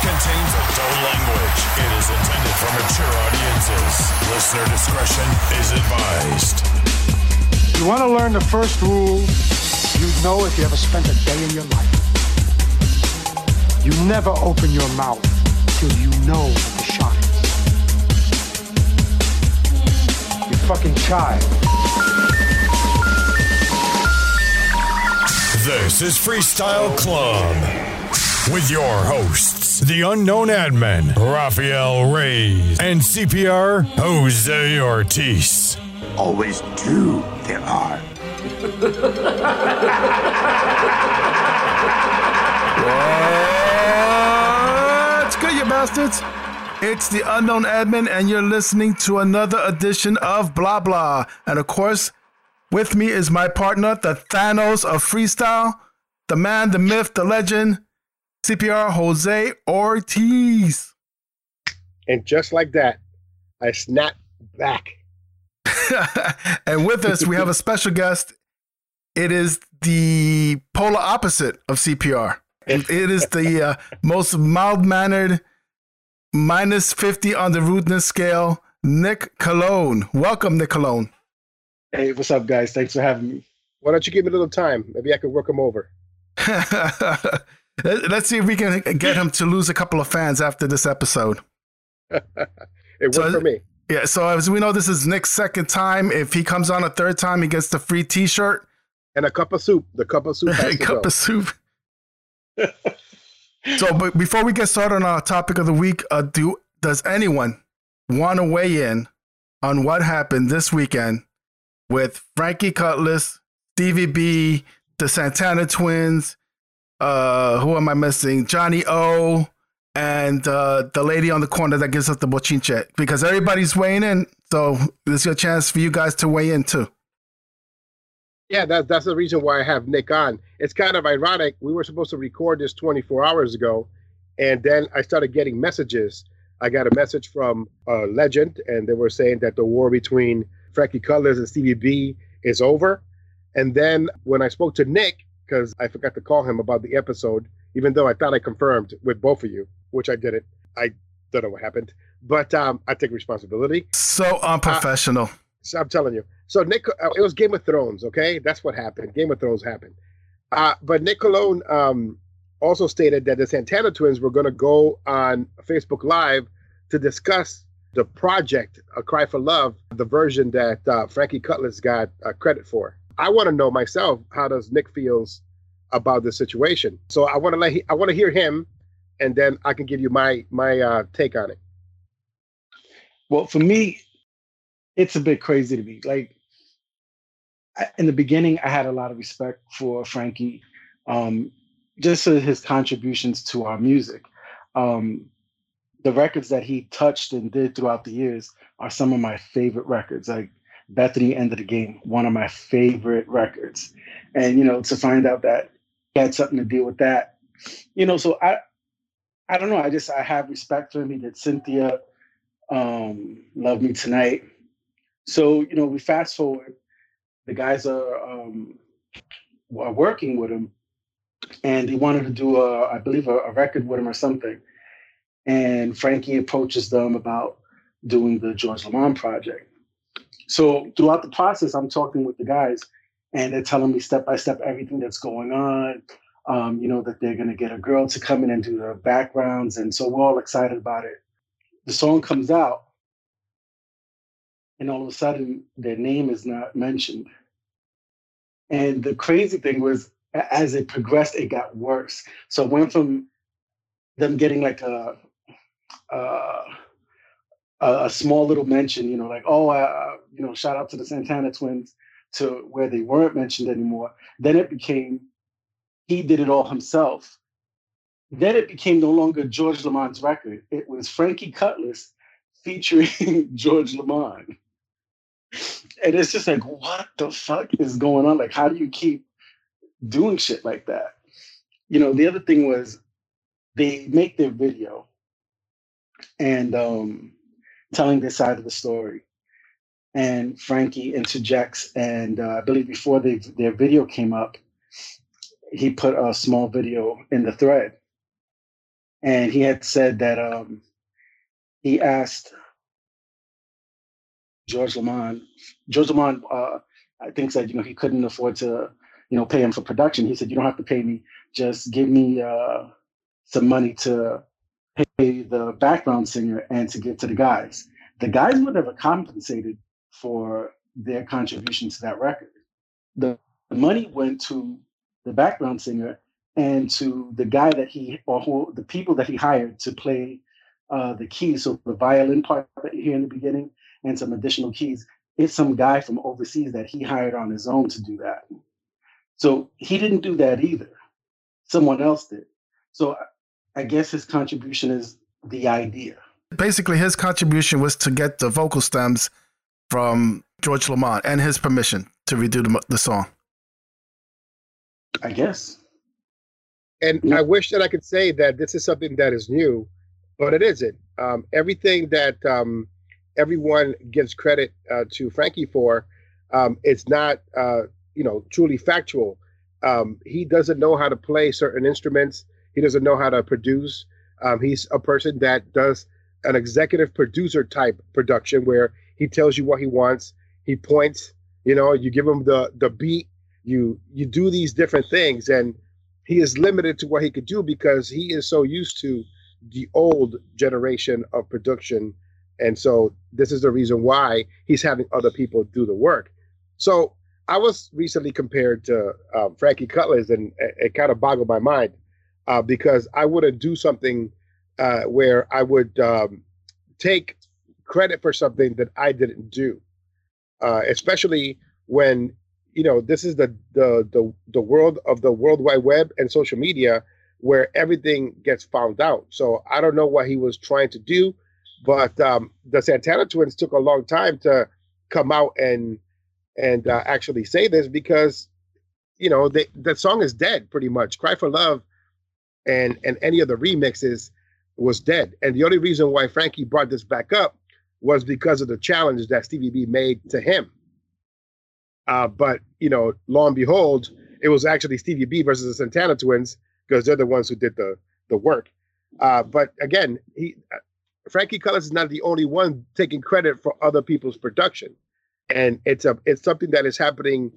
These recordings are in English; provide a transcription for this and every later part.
contains adult language. It is intended for mature audiences. Listener discretion is advised. You want to learn the first rule? You know if you ever spent a day in your life. You never open your mouth till you know what the shot is. You fucking child. This is Freestyle Club with your hosts, the unknown admin, Rafael Reyes, and CPR Jose Ortiz. Always two there are. What's good, you bastards? It's the unknown admin, and you're listening to another edition of Blah Blah. And of course, with me is my partner, the Thanos of freestyle, the man, the myth, the legend, CPR Jose Ortiz. And just like that, I snap back. and with us, we have a special guest. It is the polar opposite of CPR. It is the uh, most mild mannered, minus 50 on the rudeness scale, Nick Colon. Welcome, Nick Colon. Hey, what's up, guys? Thanks for having me. Why don't you give me a little time? Maybe I could work him over. Let's see if we can get him to lose a couple of fans after this episode. it worked So- for me. Yeah, so as we know, this is Nick's second time. If he comes on a third time, he gets the free t shirt, And a cup of soup. The cup of soup a cup go. of soup. so, but before we get started on our topic of the week, uh, do does anyone want to weigh in on what happened this weekend with Frankie Cutlass, Stevie B, the Santana Twins? Uh, who am I missing? Johnny O, and uh, the lady on the corner that gives us the bochinche. Because everybody's weighing in, so this is your chance for you guys to weigh in too. Yeah, that, that's the reason why I have Nick on. It's kind of ironic. We were supposed to record this 24 hours ago, and then I started getting messages. I got a message from uh, Legend, and they were saying that the war between Frankie Cutlass and Stevie B is over. And then when I spoke to Nick, because I forgot to call him about the episode, even though I thought I confirmed with both of you, which I didn't. I don't know what happened, but um, I take responsibility. So unprofessional. So I'm telling you. So Nick, uh, it was Game of Thrones. Okay, that's what happened. Game of Thrones happened. Uh, but Nick Colon um, also stated that the Santana twins were going to go on Facebook Live to discuss the project, A Cry for Love, the version that uh, Frankie Cutlass got uh, credit for. I want to know myself how does Nick feels about this situation. So I want to let he, I want to hear him, and then I can give you my my uh, take on it. Well, for me, it's a bit crazy to me. Like I, in the beginning, I had a lot of respect for Frankie, um, just his contributions to our music. Um, the records that he touched and did throughout the years are some of my favorite records. Like Bethany End of the Game, one of my favorite records. And you know, to find out that he had something to deal with that, you know, so I I don't know. I just I have respect for him. He did Cynthia, um, Love Me Tonight. So, you know, we fast forward, the guys are um are working with him and they wanted to do a I believe a, a record with him or something. And Frankie approaches them about doing the George Lamond project. So throughout the process, I'm talking with the guys and they're telling me step by step everything that's going on. Um, you know, that they're gonna get a girl to come in and do the backgrounds. And so we're all excited about it. The song comes out, and all of a sudden their name is not mentioned. And the crazy thing was, as it progressed, it got worse. So it went from them getting like a a, a a small little mention, you know, like oh, you know, shout out to the Santana twins, to where they weren't mentioned anymore. Then it became he did it all himself. Then it became no longer George Lamond's record. It was Frankie Cutlass featuring George Lamond. And it's just like, what the fuck is going on? Like, how do you keep doing shit like that? You know, the other thing was they make their video and um, telling their side of the story. And Frankie interjects, and uh, I believe before they, their video came up, he put a small video in the thread. and he had said that um, he asked George Lamond. George Lamond, uh, I think, said you know he couldn't afford to you know pay him for production. He said you don't have to pay me, just give me uh, some money to pay the background singer and to give to the guys. The guys were never compensated for their contribution to that record. The, money went to the background singer and to the guy that he or who, the people that he hired to play uh, the keys. So the violin part hear in the beginning and some additional keys. It's some guy from overseas that he hired on his own to do that. So he didn't do that either. Someone else did. So I guess his contribution is the idea. Basically, his contribution was to get the vocal stems from George Lamond and his permission to redo the, the song. I guess. And yeah. I wish that I could say that this is something that is new, but it isn't. Um, everything that um, everyone gives credit uh, to Frankie for, um, it's not, uh, you know, truly factual. Um, he doesn't know how to play certain instruments. He doesn't know how to produce. Um, he's a person that does an executive producer type production where he tells you what he wants. He points. You know, you give him the the beat. You you do these different things, and he is limited to what he could do because he is so used to the old generation of production and so this is the reason why he's having other people do the work so i was recently compared to um, frankie cutlass and it, it kind of boggled my mind uh, because i wouldn't do something uh, where i would um, take credit for something that i didn't do. Uh, especially when you know this is the, the the the world of the world wide web and social media where everything gets found out. So i don't know what he was trying to do but um, the santana twins took a long time to come out and and uh, actually say this because you know they, the song is dead pretty much. Cry for love and and any of the remixes was dead. And the only reason why frankie brought this back up was because of the challenge that stevie b made to him. Uh, but you know, lo and behold, it was actually Stevie B versus the Santana Twins because they're the ones who did the the work. Uh, but again, he uh, Frankie Cutlass is not the only one taking credit for other people's production, and it's a it's something that is happening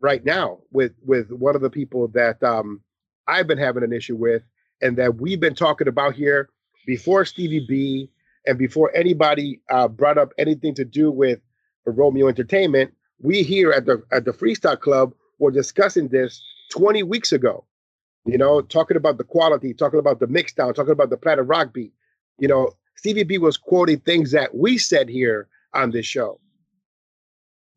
right now with with one of the people that um, I've been having an issue with, and that we've been talking about here before Stevie B and before anybody uh, brought up anything to do with Romeo Entertainment we here at the at the Freestyle Club were discussing this 20 weeks ago. You know, talking about the quality, talking about the mixdown, talking about the Planet Rock beat. You know, Stevie B was quoting things that we said here on this show.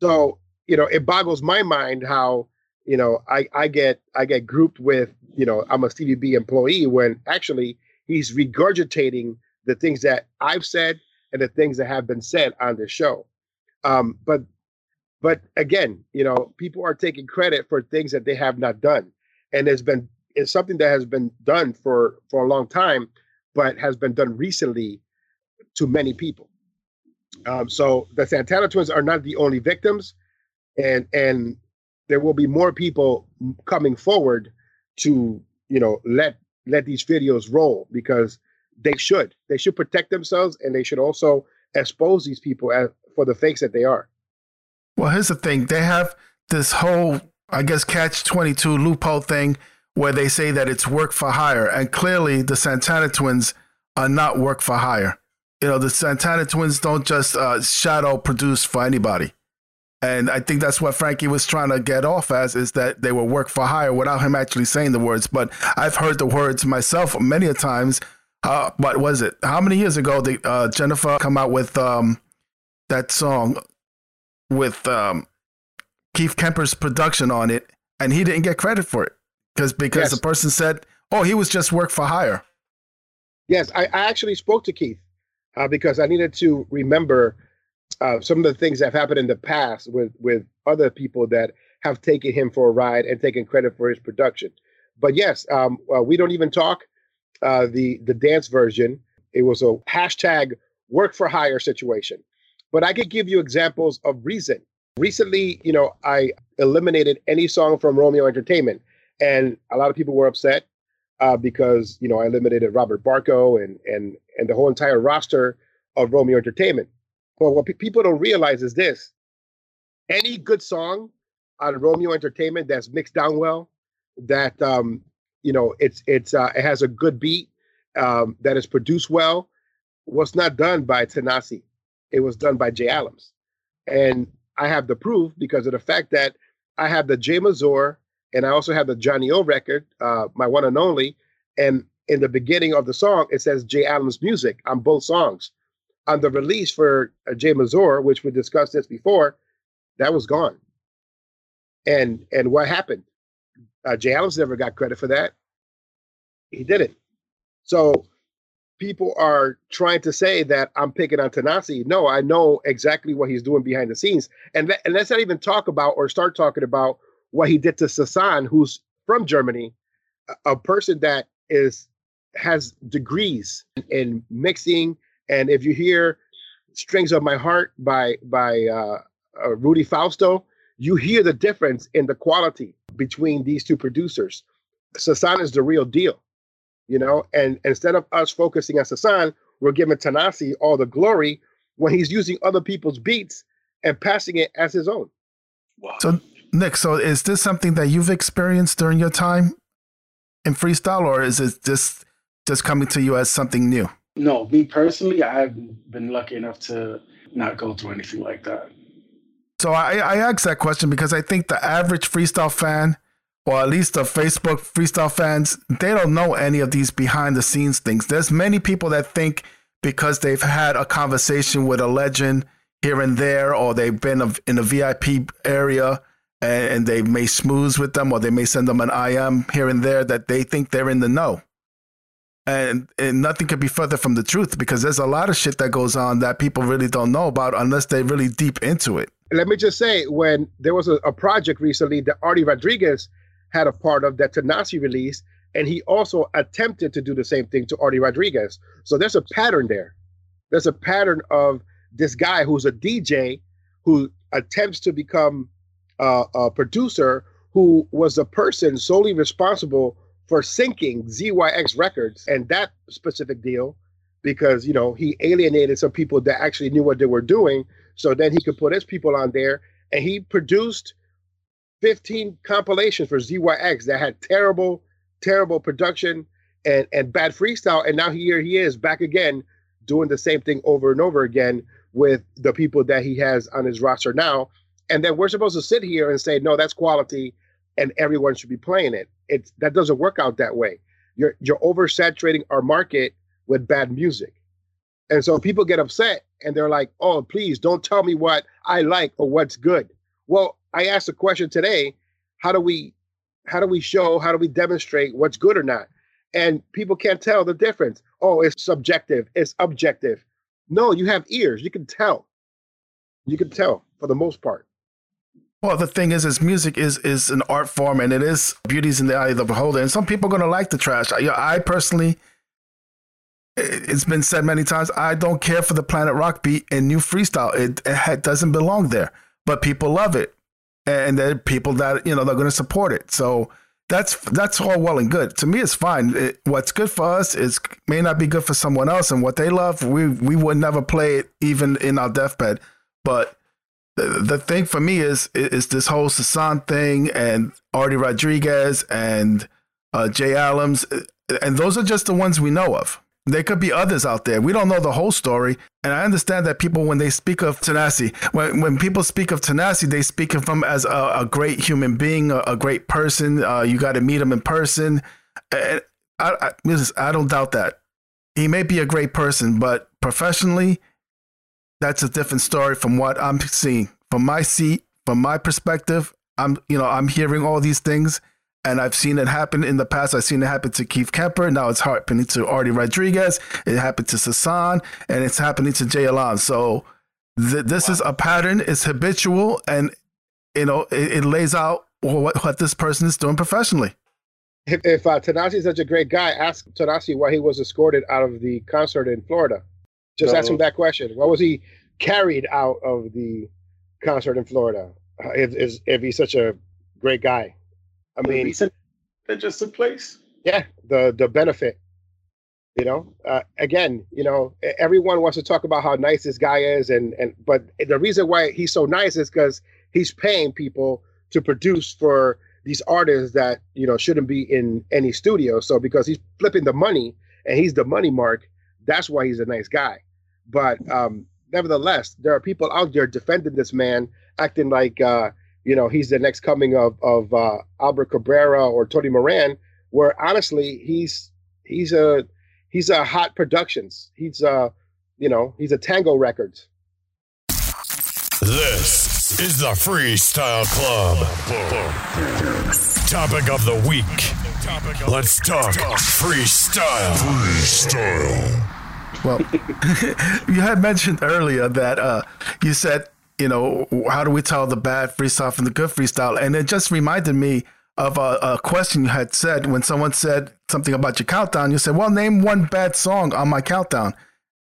So, you know, it boggles my mind how, you know, I, I get I get grouped with, you know, I'm a Stevie B employee when actually he's regurgitating the things that I've said and the things that have been said on this show. Um, but but again, you know, people are taking credit for things that they have not done, and it's been it's something that has been done for for a long time, but has been done recently to many people. Um, so the Santana twins are not the only victims, and and there will be more people coming forward to you know let let these videos roll because they should they should protect themselves and they should also expose these people as, for the fakes that they are. Well, here's the thing. They have this whole, I guess, catch 22 loophole thing where they say that it's work for hire. And clearly, the Santana twins are not work for hire. You know, the Santana twins don't just uh, shadow produce for anybody. And I think that's what Frankie was trying to get off as is that they were work for hire without him actually saying the words. But I've heard the words myself many a times. Uh, what was it? How many years ago did uh, Jennifer come out with um, that song? with um, Keith Kemper's production on it, and he didn't get credit for it because because yes. the person said, "Oh, he was just work for hire." Yes, I, I actually spoke to Keith uh, because I needed to remember uh, some of the things that have happened in the past with with other people that have taken him for a ride and taken credit for his production. But yes, um, uh, we don't even talk uh, the the dance version. It was a hashtag work for hire situation. But I could give you examples of reason. Recently, you know, I eliminated any song from Romeo Entertainment, and a lot of people were upset. uh, because you know I eliminated Robert Barco and and and the whole entire roster of Romeo Entertainment. But what pe- people don't realize is this: any good song on Romeo Entertainment that's mixed down well, that um, you know it's it's uh, it has a good beat, um, that is produced well, was not done by Tanassi. It was done by Jay Adams, and I have the proof because of the fact that I have the Jay Mazur and I also have the Johnny O record, uh, my one and only. And in the beginning of the song, it says Jay Adams music on both songs. On the release for uh, Jay Mazur, which we discussed this before, that was gone. And and what happened? Uh, Jay Adams never got credit for that. He didn't. So people are trying to say that I'm picking on Tanassi. No, I know exactly what he's doing behind the scenes. And, and let's not even talk about or start talking about what he did to Sasan, who's from Germany, a, a person that is has degrees in mixing. And if you hear "Strings of My Heart" by by uh, uh, Rudy Fausto, you hear the difference in the quality between these two producers. Sasan is the real deal, you know. And instead of us focusing on Sasan, we're giving Tanassi all the glory when he's using other people's beats and passing it as his own. Wow. So Nick, so is this something that you've experienced during your time in freestyle, or is it just just coming to you as something new? No, me personally, I've been lucky enough to not go through anything like that. So I, I asked that question because I think the average freestyle fan, or at least the Facebook freestyle fans, they don't know any of these behind the scenes things. There's many people that think because they've had a conversation with a legend here and there, or they've been in a VIP area and, they may smooth with them or they may send them an IM here and there that they think they're in the know. And, and nothing could be further from the truth because there's a lot of shit that goes on that people really don't know about unless they're really deep into it. Let me just say, when there was a, a project recently that Artie Rodriguez had a part of that Tanassi released, and he also attempted to do the same thing to Artie Rodriguez. So there's a pattern there. There's a pattern of this guy who's a DJ who attempts to become uh, a producer who was the person solely responsible for syncing ZYX records and that specific deal because you know he alienated some people that actually knew what they were doing. So then he could put his people on there and he produced 15 compilations for ZYX that had terrible terrible production and and bad freestyle. And now here he is back again doing the same thing over and over again with the people that he has on his roster now. And then we're supposed to sit here and say no that's quality and everyone should be playing it it's that doesn't work out that way. You're you're oversaturating our market with bad music. And so people get upset and they're like oh please don't tell me what i like or what's good. Well i asked a question today how do we how do we show how do we demonstrate what's good or not? And people can't tell the difference. Oh it's subjective it's objective. No you have ears. You can tell. You can tell for the most part well, the thing is, is music is is an art form, and it is beauty's in the eye of the beholder. And some people are gonna like the trash. I, I personally, it's been said many times, I don't care for the Planet Rock beat and new freestyle. It, it doesn't belong there, but people love it, and there are people that you know they're gonna support it. So that's that's all well and good. To me, it's fine. It, what's good for us is may not be good for someone else, and what they love, we we would never play it even in our deathbed, but the, the thing for me is is this whole Sasan thing and Artie Rodriguez and uh, Jay Adams, and those are just the ones we know of. There could be others out there. We don't know the whole story. And I understand that people, when they speak of Tanassi, when, when people speak of Tanassi, they speak of him as a, a great human being, a, a great person. Uh, you got to meet him in person. And I, I, I don't doubt that. He may be a great person, but professionally, that's a different story from what I'm seeing. From my seat, from my perspective, I'm you know, I'm hearing all these things and I've seen it happen in the past. I've seen it happen to Keith Kemper. Now it's happening to Artie Rodriguez. It happened to Sasan, and it's happening to Jay Alan. So th- this wow. is a pattern. It's habitual, and you know it, it lays out what, what this person is doing professionally. If, if uh, is such a great guy, ask Tanassi why he was escorted out of the concert in Florida. Just ask him that question. What was he carried out of the concert in Florida? Uh, if, if, if he's such a great guy, I mean, that just took place. Yeah, the the benefit. You know, uh, again, you know, everyone wants to talk about how nice this guy is, and and but the reason why he's so nice is because he's paying people to produce for these artists that you know shouldn't be in any studio. So because he's flipping the money and he's the money mark, that's why he's a nice guy. But um, nevertheless, there are people out there defending this man, acting like uh, you know he's the next coming of of uh, Albert Cabrera or Tony Moran. Where honestly, he's he's a he's a Hot Productions. He's a you know he's a Tango Records. This is the Freestyle Club. Topic of the week. Let's talk freestyle. Freestyle. Well, you had mentioned earlier that uh, you said, you know, how do we tell the bad freestyle from the good freestyle? And it just reminded me of a, a, question you had said when someone said something about your countdown. You said, well, name one bad song on my countdown.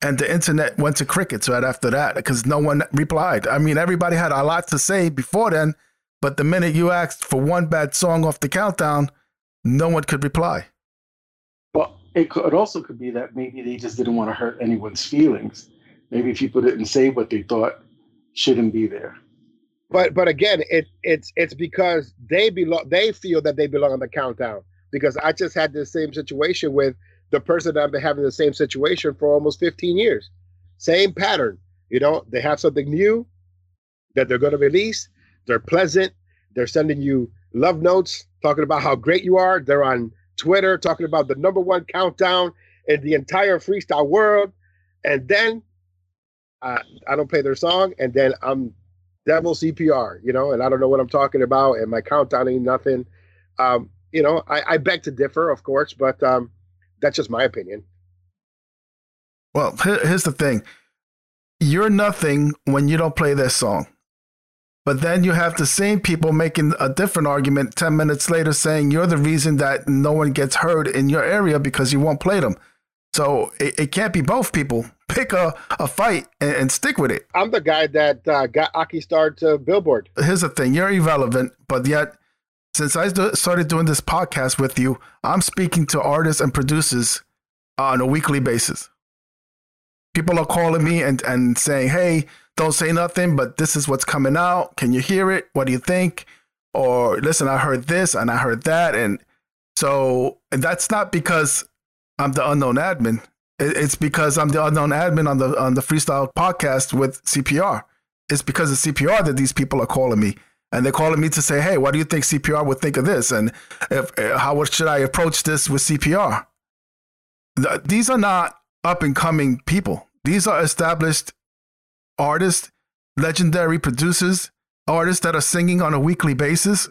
And the internet went to crickets right after that because no one replied. I mean, everybody had a lot to say before then, but the minute you asked for one bad song off the countdown, no one could reply. It could it also could be that maybe they just didn't want to hurt anyone's feelings. Maybe people didn't say what they thought shouldn't be there. But but again, it it's it's because they belong. They feel that they belong on the countdown. Because I just had the same situation with the person that I've been having the same situation for almost 15 years. Same pattern. You know, they have something new that they're going to release. They're pleasant. They're sending you love notes, talking about how great you are. They're on Twitter talking about the number one countdown in the entire freestyle world. And then uh, I don't play their song, and then I'm devil CPR, you know, and I don't know what I'm talking about, and my countdown ain't nothing. Um, you know, I, I beg to differ, of course, but um, that's just my opinion. Well, here's the thing you're nothing when you don't play this song. But then you have the same people making a different argument 10 minutes later saying you're the reason that no one gets heard in your area because you won't play them. So it, it can't be both people. Pick a, a fight and, and stick with it. I'm the guy that uh, got Aki Star to Billboard. Here's the thing you're irrelevant, but yet since I started doing this podcast with you, I'm speaking to artists and producers on a weekly basis. People are calling me and, and saying, hey, don't say nothing, but this is what's coming out. Can you hear it? What do you think? Or listen, I heard this and I heard that. And so and that's not because I'm the unknown admin. It's because I'm the unknown admin on the on the freestyle podcast with CPR. It's because of CPR that these people are calling me and they're calling me to say, "Hey, what do you think CPR would think of this?" And if, uh, how should I approach this with CPR? These are not up and coming people. These are established artists, legendary producers, artists that are singing on a weekly basis.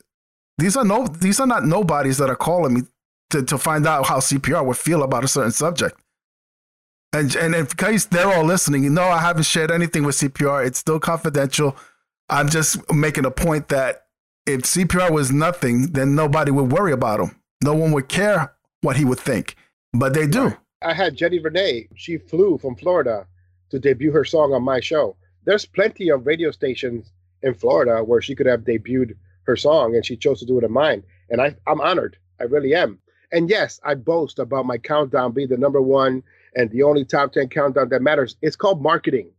These are no, these are not nobodies that are calling me to, to find out how CPR would feel about a certain subject. And and in case they're all listening, no, I haven't shared anything with CPR. It's still confidential. I'm just making a point that if CPR was nothing, then nobody would worry about him. No one would care what he would think, but they do. I had Jenny Renee. She flew from Florida to debut her song on my show. There's plenty of radio stations in Florida where she could have debuted her song, and she chose to do it in mine. And I, I'm honored. I really am. And yes, I boast about my countdown being the number one and the only top 10 countdown that matters. It's called marketing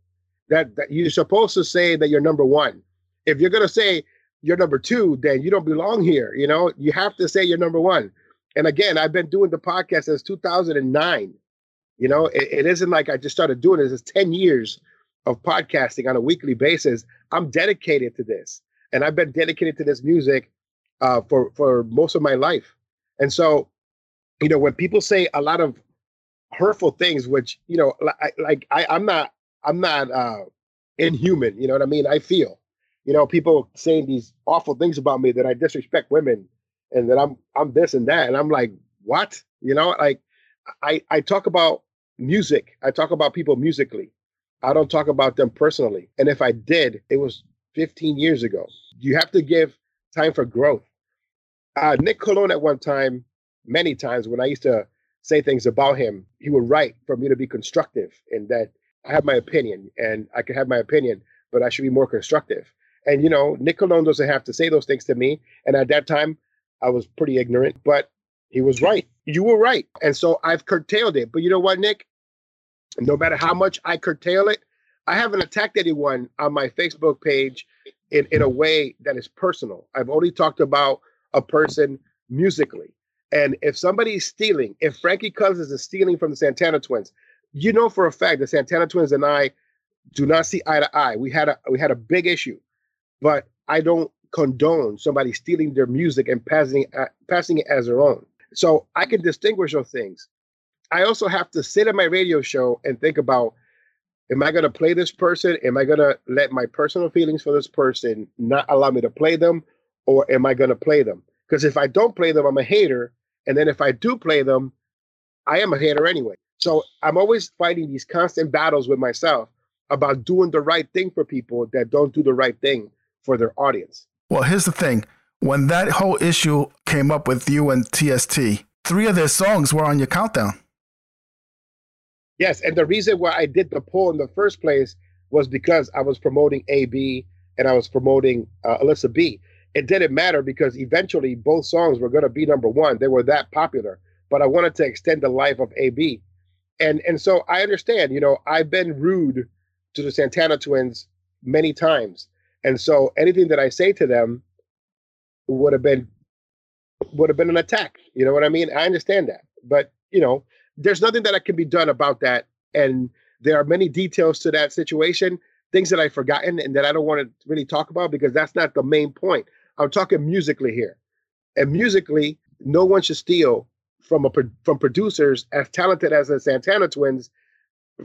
that, that you're supposed to say that you're number one. If you're gonna say you're number two, then you don't belong here. You know, you have to say you're number one. And again, I've been doing the podcast since 2009. You know, it, it isn't like I just started doing this. It's 10 years of podcasting on a weekly basis. I'm dedicated to this, and I've been dedicated to this music uh, for for most of my life. And so, you know, when people say a lot of hurtful things, which you know, like, like I, I'm not I'm not uh, inhuman. You know what I mean? I feel, you know, people saying these awful things about me that I disrespect women and that I'm I'm this and that, and I'm like, what? You know, like I I talk about music. I talk about people musically. I don't talk about them personally. And if I did, it was 15 years ago. You have to give time for growth. Uh, Nick Colon at one time, many times when I used to say things about him, he would write for me to be constructive and that I have my opinion and I can have my opinion, but I should be more constructive. And you know, Nick Colon doesn't have to say those things to me. And at that time, I was pretty ignorant. But He was right. You were right. And so I've curtailed it. But you know what, Nick? No matter how much I curtail it, I haven't attacked anyone on my Facebook page in, in a way that is personal. I've only talked about a person musically. And if somebody's stealing, if Frankie Cousins is stealing from the Santana twins, you know for a fact the Santana twins and I do not see eye to eye. We had a we had a big issue, but I don't condone somebody stealing their music and passing uh, passing it as their own. So I can distinguish those things. I also have to sit at my radio show and think about am I going to play this person? Am I going to let my personal feelings for this person not allow me to play them? Or am I going to play them? Because if I don't play them, I'm a hater. And then if I do play them, I am a hater anyway. So I'm always fighting these constant battles with myself about doing the right thing for people that don't do the right thing for their audience. Well, here's the thing when that whole issue came up with you and TST, three of their songs were on your countdown. Yes, and the reason why I did the poll in the first place was because I was promoting AB and I was promoting uh, Alyssa B. It didn't matter because eventually both songs were going to be number one. They were that popular, but I wanted to extend the life of AB, and and so I understand. You know, I've been rude to the Santana twins many times, and so anything that I say to them would have been would have been an attack. You know what I mean? I understand that, but you know, there's nothing that I can be done about that. And there are many details to that situation, things that I've forgotten and that I don't want to really talk about because that's not the main point. I'm talking musically here, and musically, no one should steal from a from producers as talented as the Santana Twins.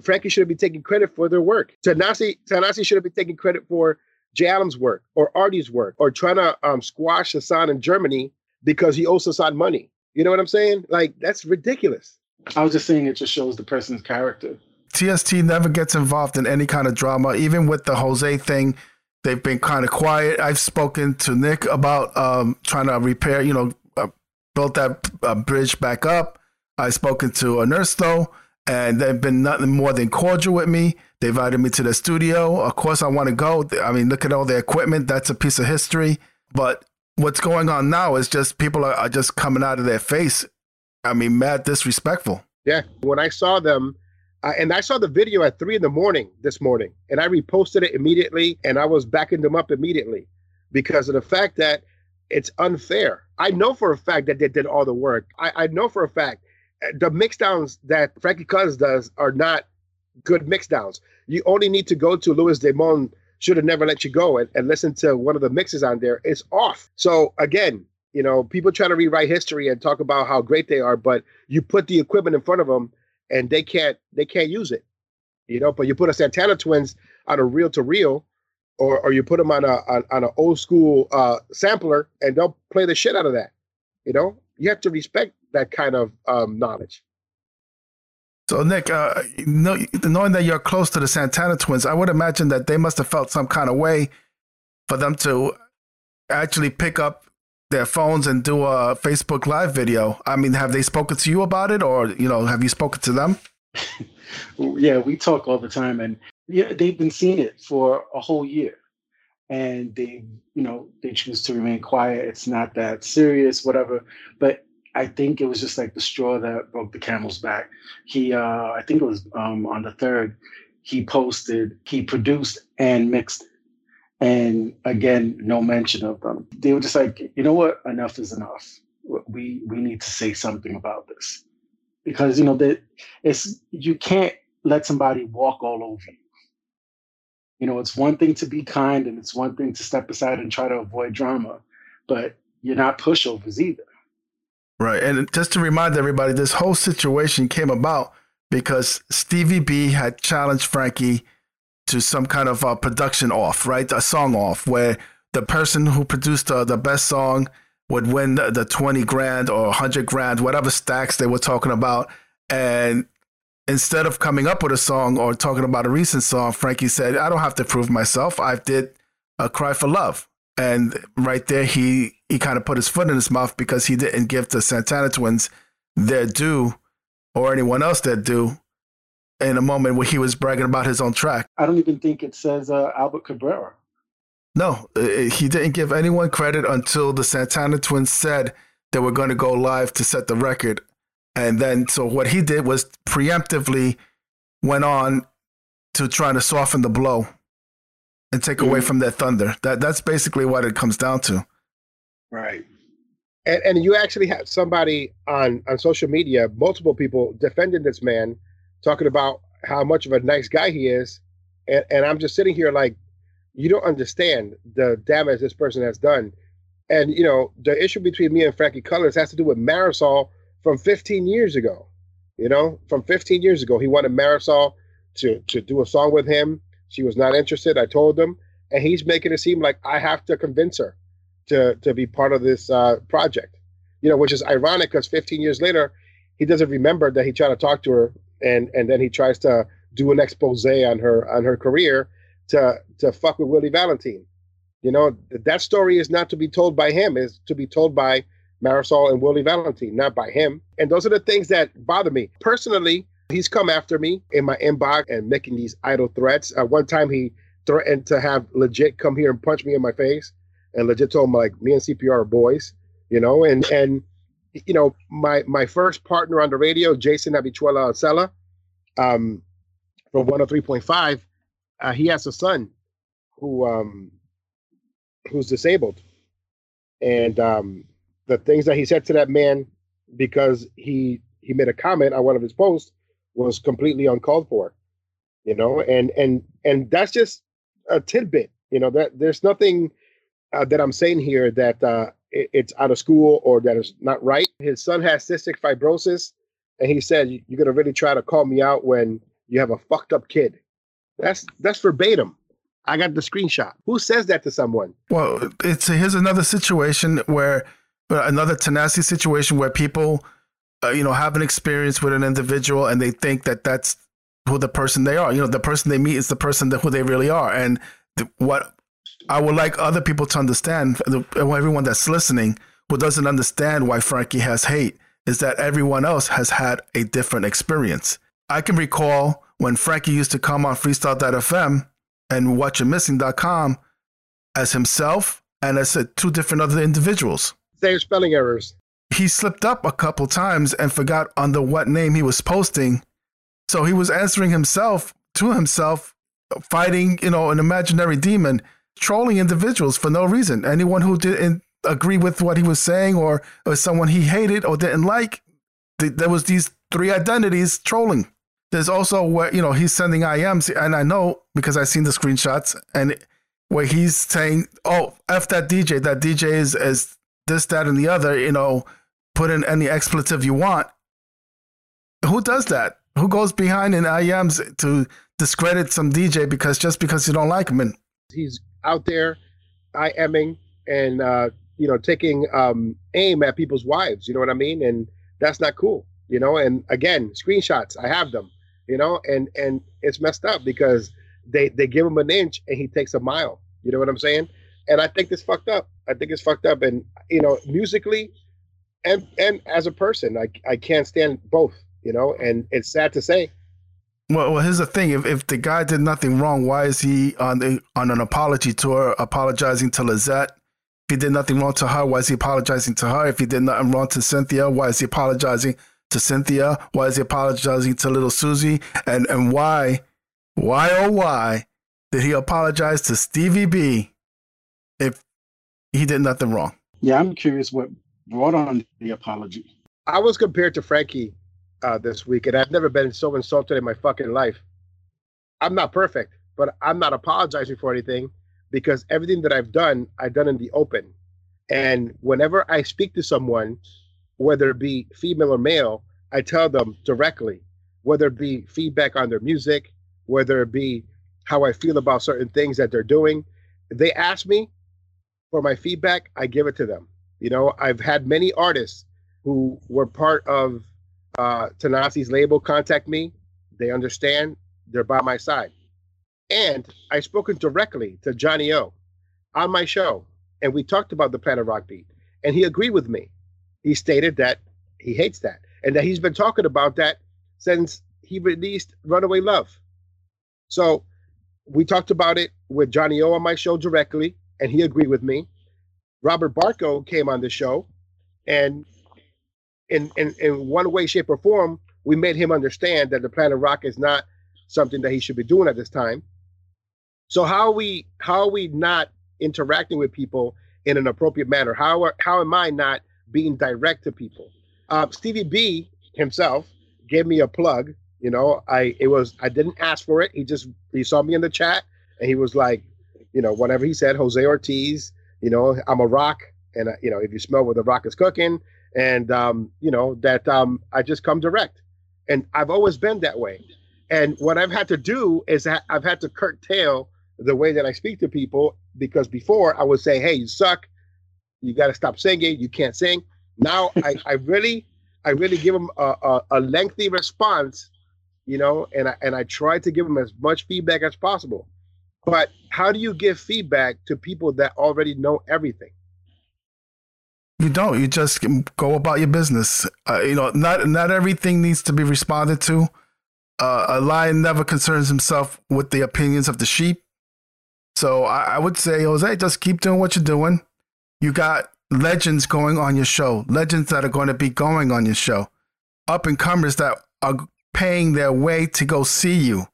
Frankie should be taking credit for their work. Tanassi Tanassi should be taking credit for Jay Adams' work or Artie's work or trying to um, squash Hassan in Germany because he owes Hassan money. You know what I'm saying? Like that's ridiculous. I was just saying it just shows the person's character. TST never gets involved in any kind of drama, even with the Jose thing. They've been kind of quiet. I've spoken to Nick about um, trying to repair, you know, uh, build that uh, bridge back up. I've spoken to Ernesto, and they've been nothing more than cordial with me. They invited me to the studio. Of course, I want to go. I mean, look at all the equipment. That's a piece of history. But what's going on now is just people are, are just coming out of their face. I mean, mad disrespectful. Yeah. When I saw them, uh, and I saw the video at three in the morning this morning, and I reposted it immediately, and I was backing them up immediately because of the fact that it's unfair. I know for a fact that they did all the work. I, I know for a fact uh, the mixdowns that Frankie Cousins does are not good mixdowns. You only need to go to Louis Damone should have never let you go and, and listen to one of the mixes on there. It's off. So again, you know, people try to rewrite history and talk about how great they are, but you put the equipment in front of them and they can't they can't use it. You know, but you put a Santana Twins on a reel to reel, or or you put them on a on, on an old school uh, sampler and they'll play the shit out of that. You know, you have to respect that kind of um, knowledge. So, Nick, uh, knowing that you're close to the Santana twins, I would imagine that they must have felt some kind of way for them to actually pick up their phones and do a Facebook Live video. I mean, have they spoken to you about it, or you know, have you spoken to them? yeah, we talk all the time, and yeah, they've been seeing it for a whole year, and they, you know, they choose to remain quiet. It's not that serious, whatever. But I think it was just like the straw that broke the camel's back. He, uh, I think it was um, on the third, he posted, he produced and mixed and again, no mention of them. They were just like, you know what, enough is enough. We we need to say something about this because you know that it's you can't let somebody walk all over you. You know, it's one thing to be kind and it's one thing to step aside and try to avoid drama, but you're not pushovers either. Right. And just to remind everybody, this whole situation came about because Stevie B had challenged Frankie to some kind of a production off, right? A song off where the person who produced uh, the best song would win the, the 20 grand or 100 grand, whatever stacks they were talking about. And instead of coming up with a song or talking about a recent song, Frankie said, I don't have to prove myself. I did a cry for love. And right there, he, he kind of put his foot in his mouth because he didn't give the Santana twins their due or anyone else their due in a moment where he was bragging about his own track. I don't even think it says uh, Albert Cabrera. No, he didn't give anyone credit until the Santana twins said they were going to go live to set the record. And then, so what he did was preemptively went on to try to soften the blow and take away Mm-hmm. from their thunder. That that's basically what it comes down to. Right. and, and you actually had somebody on on social media, multiple people defending this man, talking about how much of a nice guy he is, and, and I'm just sitting here like, you don't understand the damage this person has done, and you know the issue between me and Frankie Colors has to do with Marisol from 15 years ago, you know, from 15 years ago, he wanted Marisol to to do a song with him. She was not interested. I told him, and he's making it seem like I have to convince her to to be part of this uh, project. You know, which is ironic because 15 years later, he doesn't remember that he tried to talk to her, and and then he tries to do an expose on her on her career to to fuck with Willie Valentine. You know, that story is not to be told by him; is to be told by Marisol and Willie Valentine, not by him. And those are the things that bother me personally. He's come after me in my inbox and making these idle threats. Uh, one time he threatened to have legit come here and punch me in my face and legit told him like me and CPR are boys, you know, and and you know my my first partner on the radio, Jason Abichuela Alcela, um, from 103.5, uh, he has a son who um who's disabled, and um, the things that he said to that man because he he made a comment on one of his posts was completely uncalled for, you know, and and and that's just a tidbit, you know, that there's nothing uh, that I'm saying here that uh, it, it's out of school or that is not right. His son has cystic fibrosis, and he said, "You're gonna really try to call me out when you have a fucked up kid." That's that's verbatim. I got the screenshot. Who says that to someone? Well, it's here's another situation where uh, another Tanassi situation where people, uh, you know, have an experience with an individual and they think that that's who the person they are. You know, the person they meet is the person that who they really are. And the, what I would like other people to understand, everyone that's listening who doesn't understand why Frankie has hate, is that everyone else has had a different experience. I can recall when Frankie used to come on Freestyle.fm and WatchItMissing.com as himself and as uh, two different other individuals. Same spelling errors. He slipped up a couple times and forgot under what name he was posting. So he was answering himself to himself, fighting, you know, an imaginary demon, trolling individuals for no reason. Anyone who didn't agree with what he was saying or, or someone he hated or didn't like, th- there was these three identities trolling. There's also where, you know, he's sending IMs, and I know because I've seen the screenshots and where he's saying, "Oh, f that DJ. That DJ is is this, that, and the other." You know, put in any expletive you want. Who does that? Who goes behind in IMs to discredit some DJ because just because you don't like him? And He's out there, IMing and uh, you know taking um, aim at people's wives. You know what I mean? And that's not cool. You know. And again, screenshots. I have them. You know, and and it's messed up because they they give him an inch and he takes a mile. You know what I'm saying? And I think it's fucked up. I think it's fucked up. And you know, musically, and and as a person, I I can't stand both. You know, and it's sad to say. Well, well, here's the thing: if if the guy did nothing wrong, why is he on the on an apology tour apologizing to Lizette? If he did nothing wrong to her, why is he apologizing to her? If he did nothing wrong to Cynthia, why is he apologizing to Cynthia? Why is he apologizing to little Susie? And and why, why oh why did he apologize to Stevie B if he did nothing wrong? Yeah, I'm curious what brought on the apology. I was compared to Frankie uh, this week, and I've never been so insulted in my fucking life. I'm not perfect, but I'm not apologizing for anything because everything that I've done, I've done in the open. And whenever I speak to someone, whether it be female or male, I tell them directly, whether it be feedback on their music, whether it be how I feel about certain things that they're doing. They ask me for my feedback, I give it to them. You know, I've had many artists who were part of uh, Tanassi's label contact me. They understand. They're by my side. And I've spoken directly to Johnny O on my show, and we talked about the Planet Rock beat, and he agreed with me. He stated that he hates that, and that he's been talking about that since he released Runaway Love. So we talked about it with Johnny O on my show directly, and he agreed with me. Robert Barco came on the show, and in, in in one way, shape, or form, we made him understand that the Planet Rock is not something that he should be doing at this time. So how are we how are we not interacting with people in an appropriate manner? How are, how am I not being direct to people? Uh, Stevie B himself gave me a plug. You know, I it was I didn't ask for it. He just he saw me in the chat and he was like, you know, whatever he said, Jose Ortiz. You know, I'm a rock, and uh, you know, if you smell what the rock is cooking, and um, you know that um, I just come direct, and I've always been that way. And what I've had to do is I've had to curtail the way that I speak to people because before I would say, "Hey, you suck. You got to stop singing. You can't sing." Now I, I really, I really give them a, a, a, lengthy response, you know, and I and I try to give them as much feedback as possible. But how do you give feedback to people that already know everything? You don't. You just go about your business. Uh, you know, not not everything needs to be responded to. Uh, a lion never concerns himself with the opinions of the sheep. So I, I would say, Jose, just keep doing what you're doing. You got legends going on your show, legends that are going to be going on your show, up and comers that are paying their way to go see you.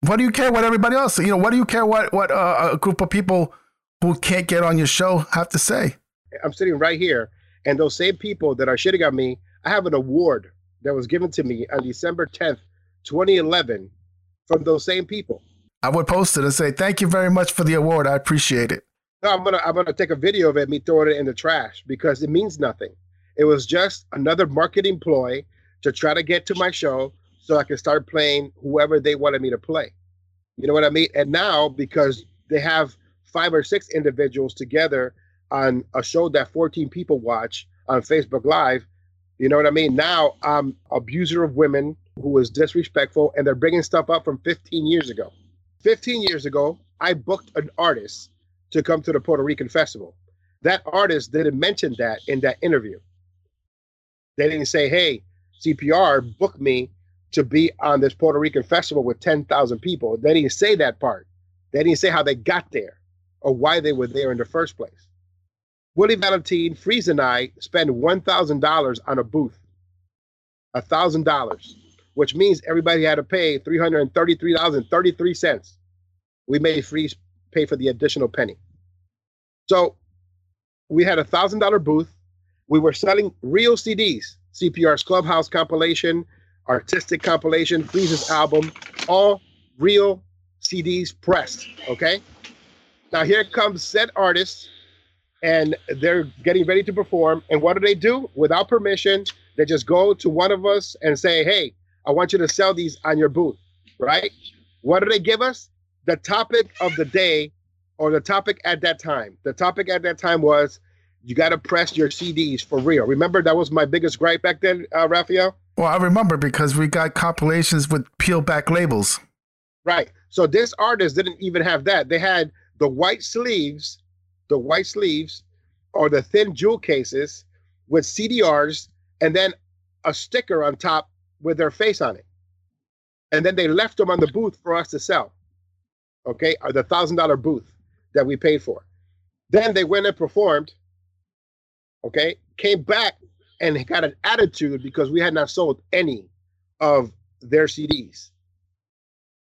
What do you care what everybody else? You know, what do you care what what uh, a group of people who can't get on your show have to say? I'm sitting right here, and those same people that are shitting on me, I have an award that was given to me on December 10th, 2011, from those same people. I would post it and say, "Thank you very much for the award. I appreciate it." No, I'm gonna I'm gonna take a video of it, me throwing it in the trash because it means nothing. It was just another marketing ploy to try to get to my show so I could start playing whoever they wanted me to play. You know what I mean? And now because they have five or six individuals together on a show that 14 people watch on Facebook Live, you know what I mean? Now I'm abuser of women who was disrespectful, and they're bringing stuff up from 15 years ago. 15 years ago, I booked an artist to come to the Puerto Rican festival. That artist didn't mention that in that interview. They didn't say, "Hey, CPR, book me to be on this Puerto Rican festival with 10,000 people. They didn't say that part. They didn't say how they got there or why they were there in the first place. Willie Valentine, Freeze, and I spent $1,000 on a booth. $1,000, which means everybody had to pay $333.33. We made Freeze pay for the additional penny. So we had a $1,000 booth. We were selling real CDs, CPR's Clubhouse compilation, artistic compilation, Freeze's album, all real CDs pressed. Okay. Now here comes said artists, and they're getting ready to perform. And what do they do? Without permission, they just go to one of us and say, "Hey, I want you to sell these on your booth." Right? What do they give us? The topic of the day, or the topic at that time. The topic at that time was you got to press your CDs for real. Remember that was my biggest gripe back then, uh, Raphael. Well, I remember because we got compilations with peel back labels. Right. So this artist didn't even have that. They had the white sleeves, the white sleeves, or the thin jewel cases with CDRs, and then a sticker on top with their face on it. And then they left them on the booth for us to sell. Okay, or the thousand dollar booth that we paid for. Then they went and performed. Okay, came back and got an attitude because we had not sold any of their CDs.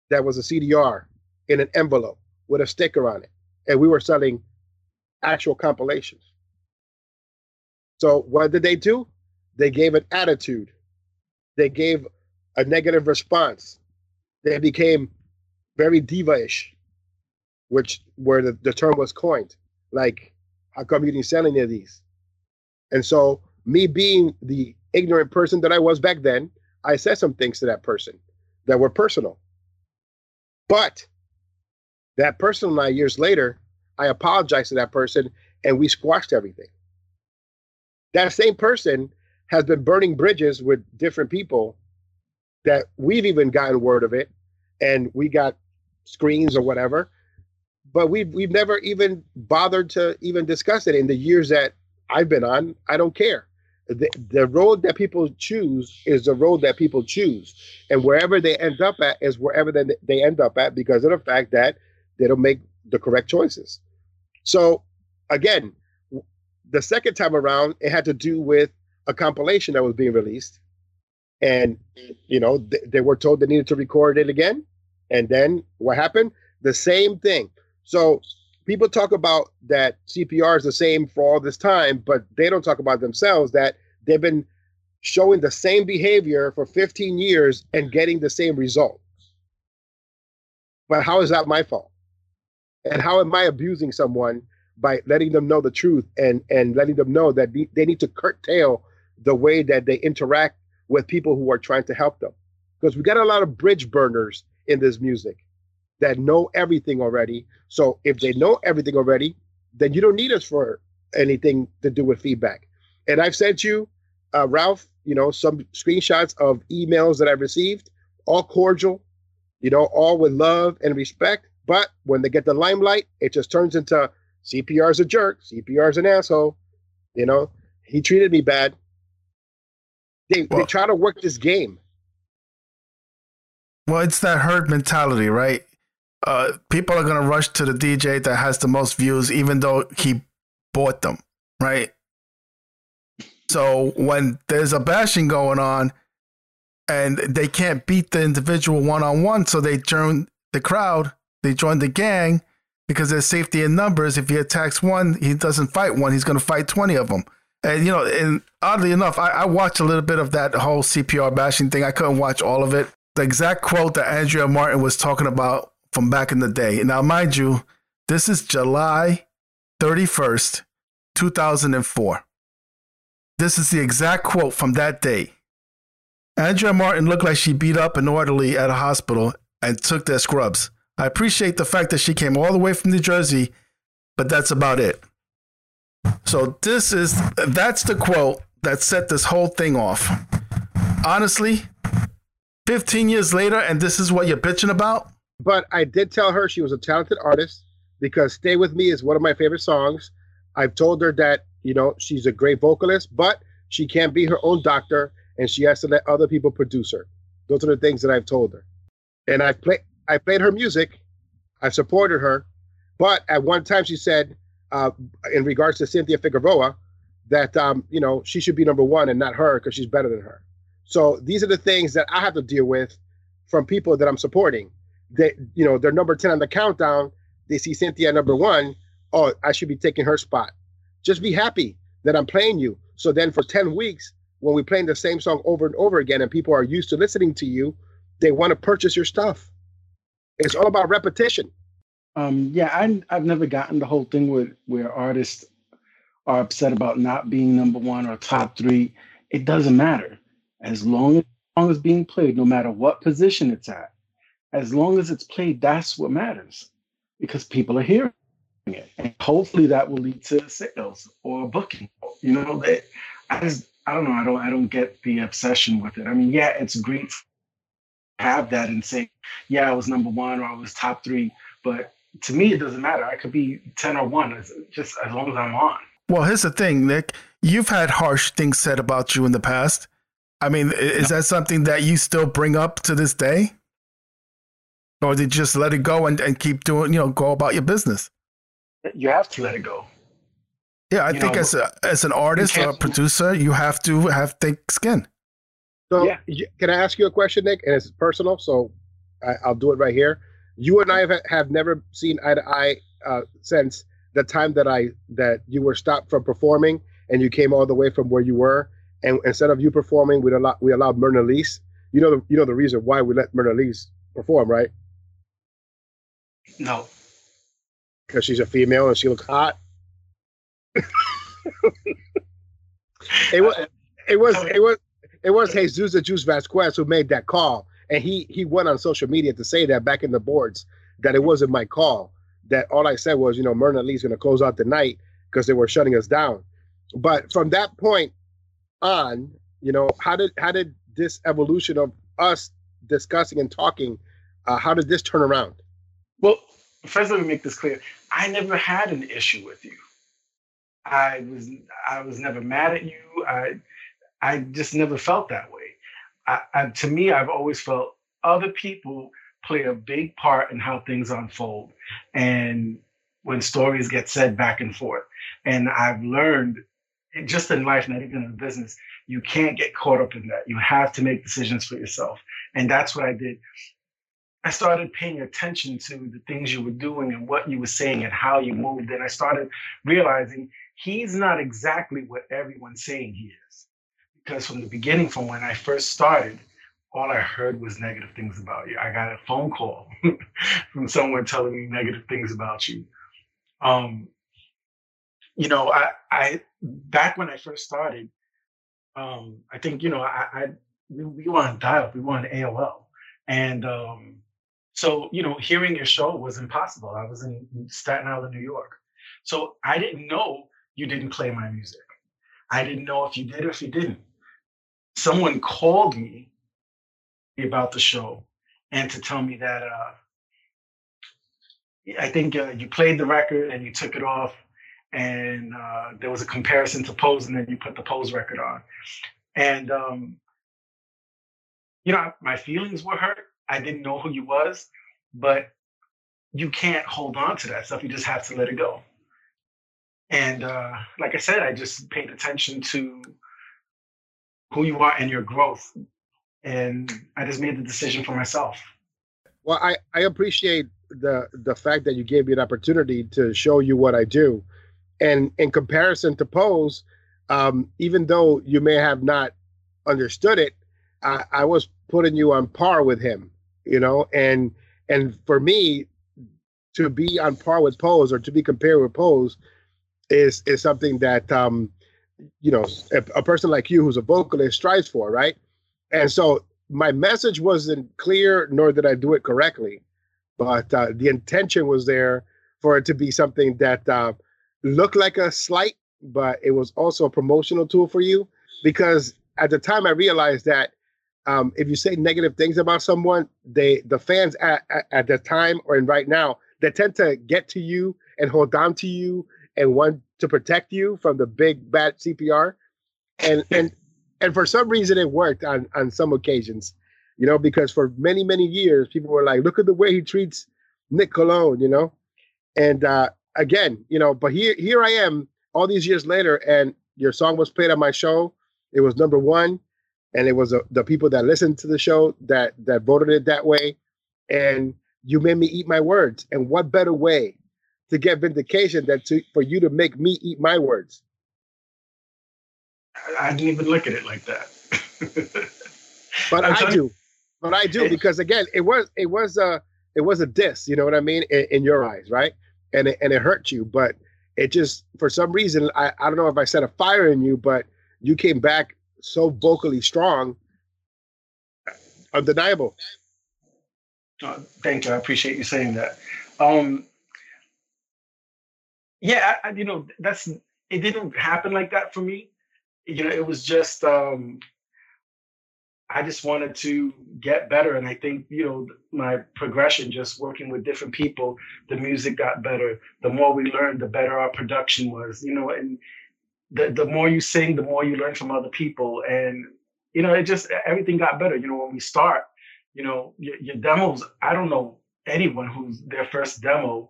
That was a CDR in an envelope with a sticker on it. And we were selling actual compilations. So what did they do? They gave an attitude. They gave a negative response. They became very diva-ish, which where the, the term was coined. Like, how come you didn't sell any of these? And so me being the ignorant person that I was back then, I said some things to that person that were personal. But that person and I, years later, I apologized to that person and we squashed everything. That same person has been burning bridges with different people that we've even gotten word of it and we got screens or whatever but we've we've never even bothered to even discuss it in the years that I've been on. I don't care the, the road that people choose is the road that people choose and wherever they end up at is wherever they, they end up at because of the fact that they don't make the correct choices so again the second time around, it had to do with a compilation that was being released. And, you know, th- they were told they needed to record it again. And then what happened? The same thing. So people talk about that CPR is the same for all this time, but they don't talk about themselves that they've been showing the same behavior for 15 years and getting the same result. But how is that my fault? And how am I abusing someone by letting them know the truth and and letting them know that they need to curtail the way that they interact with people who are trying to help them? Because we got a lot of bridge burners in this music that know everything already. So if they know everything already, then you don't need us for anything to do with feedback. And I've sent you, uh, Ralph, you know, some screenshots of emails that I've received, all cordial, you know, all with love and respect. But when they get the limelight, it just turns into CPR's a jerk, CPR's an asshole. You know, he treated me bad. They, well, they try to work this game. Well, it's that herd mentality, right? Uh, people are going to rush to the DJ that has the most views, even though he bought them, right? So when there's a bashing going on and they can't beat the individual one on one, so they turn the crowd, they join the gang because there's safety in numbers. If he attacks one, he doesn't fight one, he's going to fight 20 of them. And, you know, and oddly enough, I, I watched a little bit of that whole CPR bashing thing. I couldn't watch all of it. The exact quote that Andrea Martin was talking about from back in the day. Now, mind you, this is July 31st, 2004. This is the exact quote from that day. Andrea Martin looked like she beat up an orderly at a hospital and took their scrubs. I appreciate the fact that she came all the way from New Jersey, but that's about it. So this is that's the quote that set this whole thing off. Honestly, 15 years later and this is what you're bitching about? But I did tell her she was a talented artist because Stay With Me is one of my favorite songs. I've told her that, you know, she's a great vocalist, but she can't be her own doctor and she has to let other people produce her. Those are the things that I've told her. And I've played I played her music. I've supported her. But at one time she said, uh, in regards to Cynthia Figueroa, that um, you know, she should be number one and not her because she's better than her. So these are the things that I have to deal with from people that I'm supporting they you know they're number 10 on the countdown they see cynthia number one oh i should be taking her spot just be happy that i'm playing you so then for 10 weeks when we're playing the same song over and over again and people are used to listening to you they want to purchase your stuff it's all about repetition um yeah I, i've never gotten the whole thing where where artists are upset about not being number one or top three it doesn't matter as long as song is being played no matter what position it's at as long as it's played, that's what matters because people are hearing it. And hopefully that will lead to sales or booking. You know, I just I don't know, I don't I don't get the obsession with it. I mean, yeah, it's great have that and say, yeah, I was number one or I was top three, but to me it doesn't matter. I could be 10 or 1 just as long as I'm on. Well, here's the thing, Nick. You've had harsh things said about you in the past. I mean, is that something that you still bring up to this day? or did you just let it go and, and keep doing you know go about your business you have to let it go yeah i you think know, as a as an artist or a producer you have to have thick skin so yeah. can i ask you a question nick and it's personal so I, will do it right here you and i have, have never seen eye to eye uh, since the time that i that you were stopped from performing and you came all the way from where you were and instead of you performing we allowed we allowed myrna lise you know the, you know the reason why we let myrna lise perform right no. Because she's a female and she looks hot. it was it was it was it was Jesus the Juice Vasquez who made that call. And he he went on social media to say that back in the boards that it wasn't my call. That all I said was, you know, Myrna Lee's gonna close out the night because they were shutting us down. But from that point on, you know, how did how did this evolution of us discussing and talking, uh, how did this turn around? Well, first let me make this clear. I never had an issue with you. I was I was never mad at you. I I just never felt that way. I, I, to me, I've always felt other people play a big part in how things unfold and when stories get said back and forth. And I've learned just in life, not even in business, you can't get caught up in that. You have to make decisions for yourself. And that's what I did. I started paying attention to the things you were doing and what you were saying and how you moved. And I started realizing he's not exactly what everyone's saying he is. Because from the beginning, from when I first started, all I heard was negative things about you. I got a phone call from someone telling me negative things about you. Um, you know, I, I back when I first started, um, I think you know, I, I we, we were on dial, we were on AOL, and um, so you know, hearing your show was impossible. I was in Staten Island, New York, so I didn't know you didn't play my music. I didn't know if you did or if you didn't. Someone called me about the show and to tell me that uh, I think uh, you played the record and you took it off, and uh, there was a comparison to Pose, and then you put the Pose record on. And, um, you know, my feelings were hurt. I didn't know who you was, but you can't hold on to that stuff. You just have to let it go. And uh, like I said, I just paid attention to who you are and your growth. And I just made the decision for myself. Well, I, I appreciate the the fact that you gave me an opportunity to show you what I do, and in comparison to Pose, um, even though you may have not understood it, I, I was putting you on par with him, you know, and and for me to be on par with Pose or to be compared with Pose is is something that um, you know a, a person like you who's a vocalist strives for, right? And so my message wasn't clear, nor did I do it correctly, but uh, the intention was there for it to be something that uh, looked like a slight, but it was also a promotional tool for you. Because at the time, I realized that um, if you say negative things about someone, they the fans at, at, at the time or in right now, they tend to get to you and hold on to you and want to protect you from the big bad CPR. And and and for some reason it worked on on some occasions you know because for many many years people were like look at the way he treats nick colon you know? And uh again you know but here here i am all these years later and your song was played on my show. It was number one and it was uh, the people that listened to the show that that voted it that way. And you made me eat my words. And what better way to get vindication than to for you to make me eat my words I didn't even look at it like that. but I do. But I do because again, it was it was a it was a diss. You know what I mean in, in your eyes, right? And it, and it hurt you, but it just for some reason I I don't know if I set a fire in you, but you came back so vocally strong, undeniable. Oh, thank you. I appreciate you saying that. Um, yeah, I, you know, that's it didn't happen like that for me you know, it was just um, I just wanted to get better, and I think you know my progression, just working with different people, the music got better. The more we learned, the better our production was. You know, and the the more you sing, the more you learn from other people, and you know, it just everything got better. You know, when we start, you know, your, your demos. I don't know anyone who's their first demo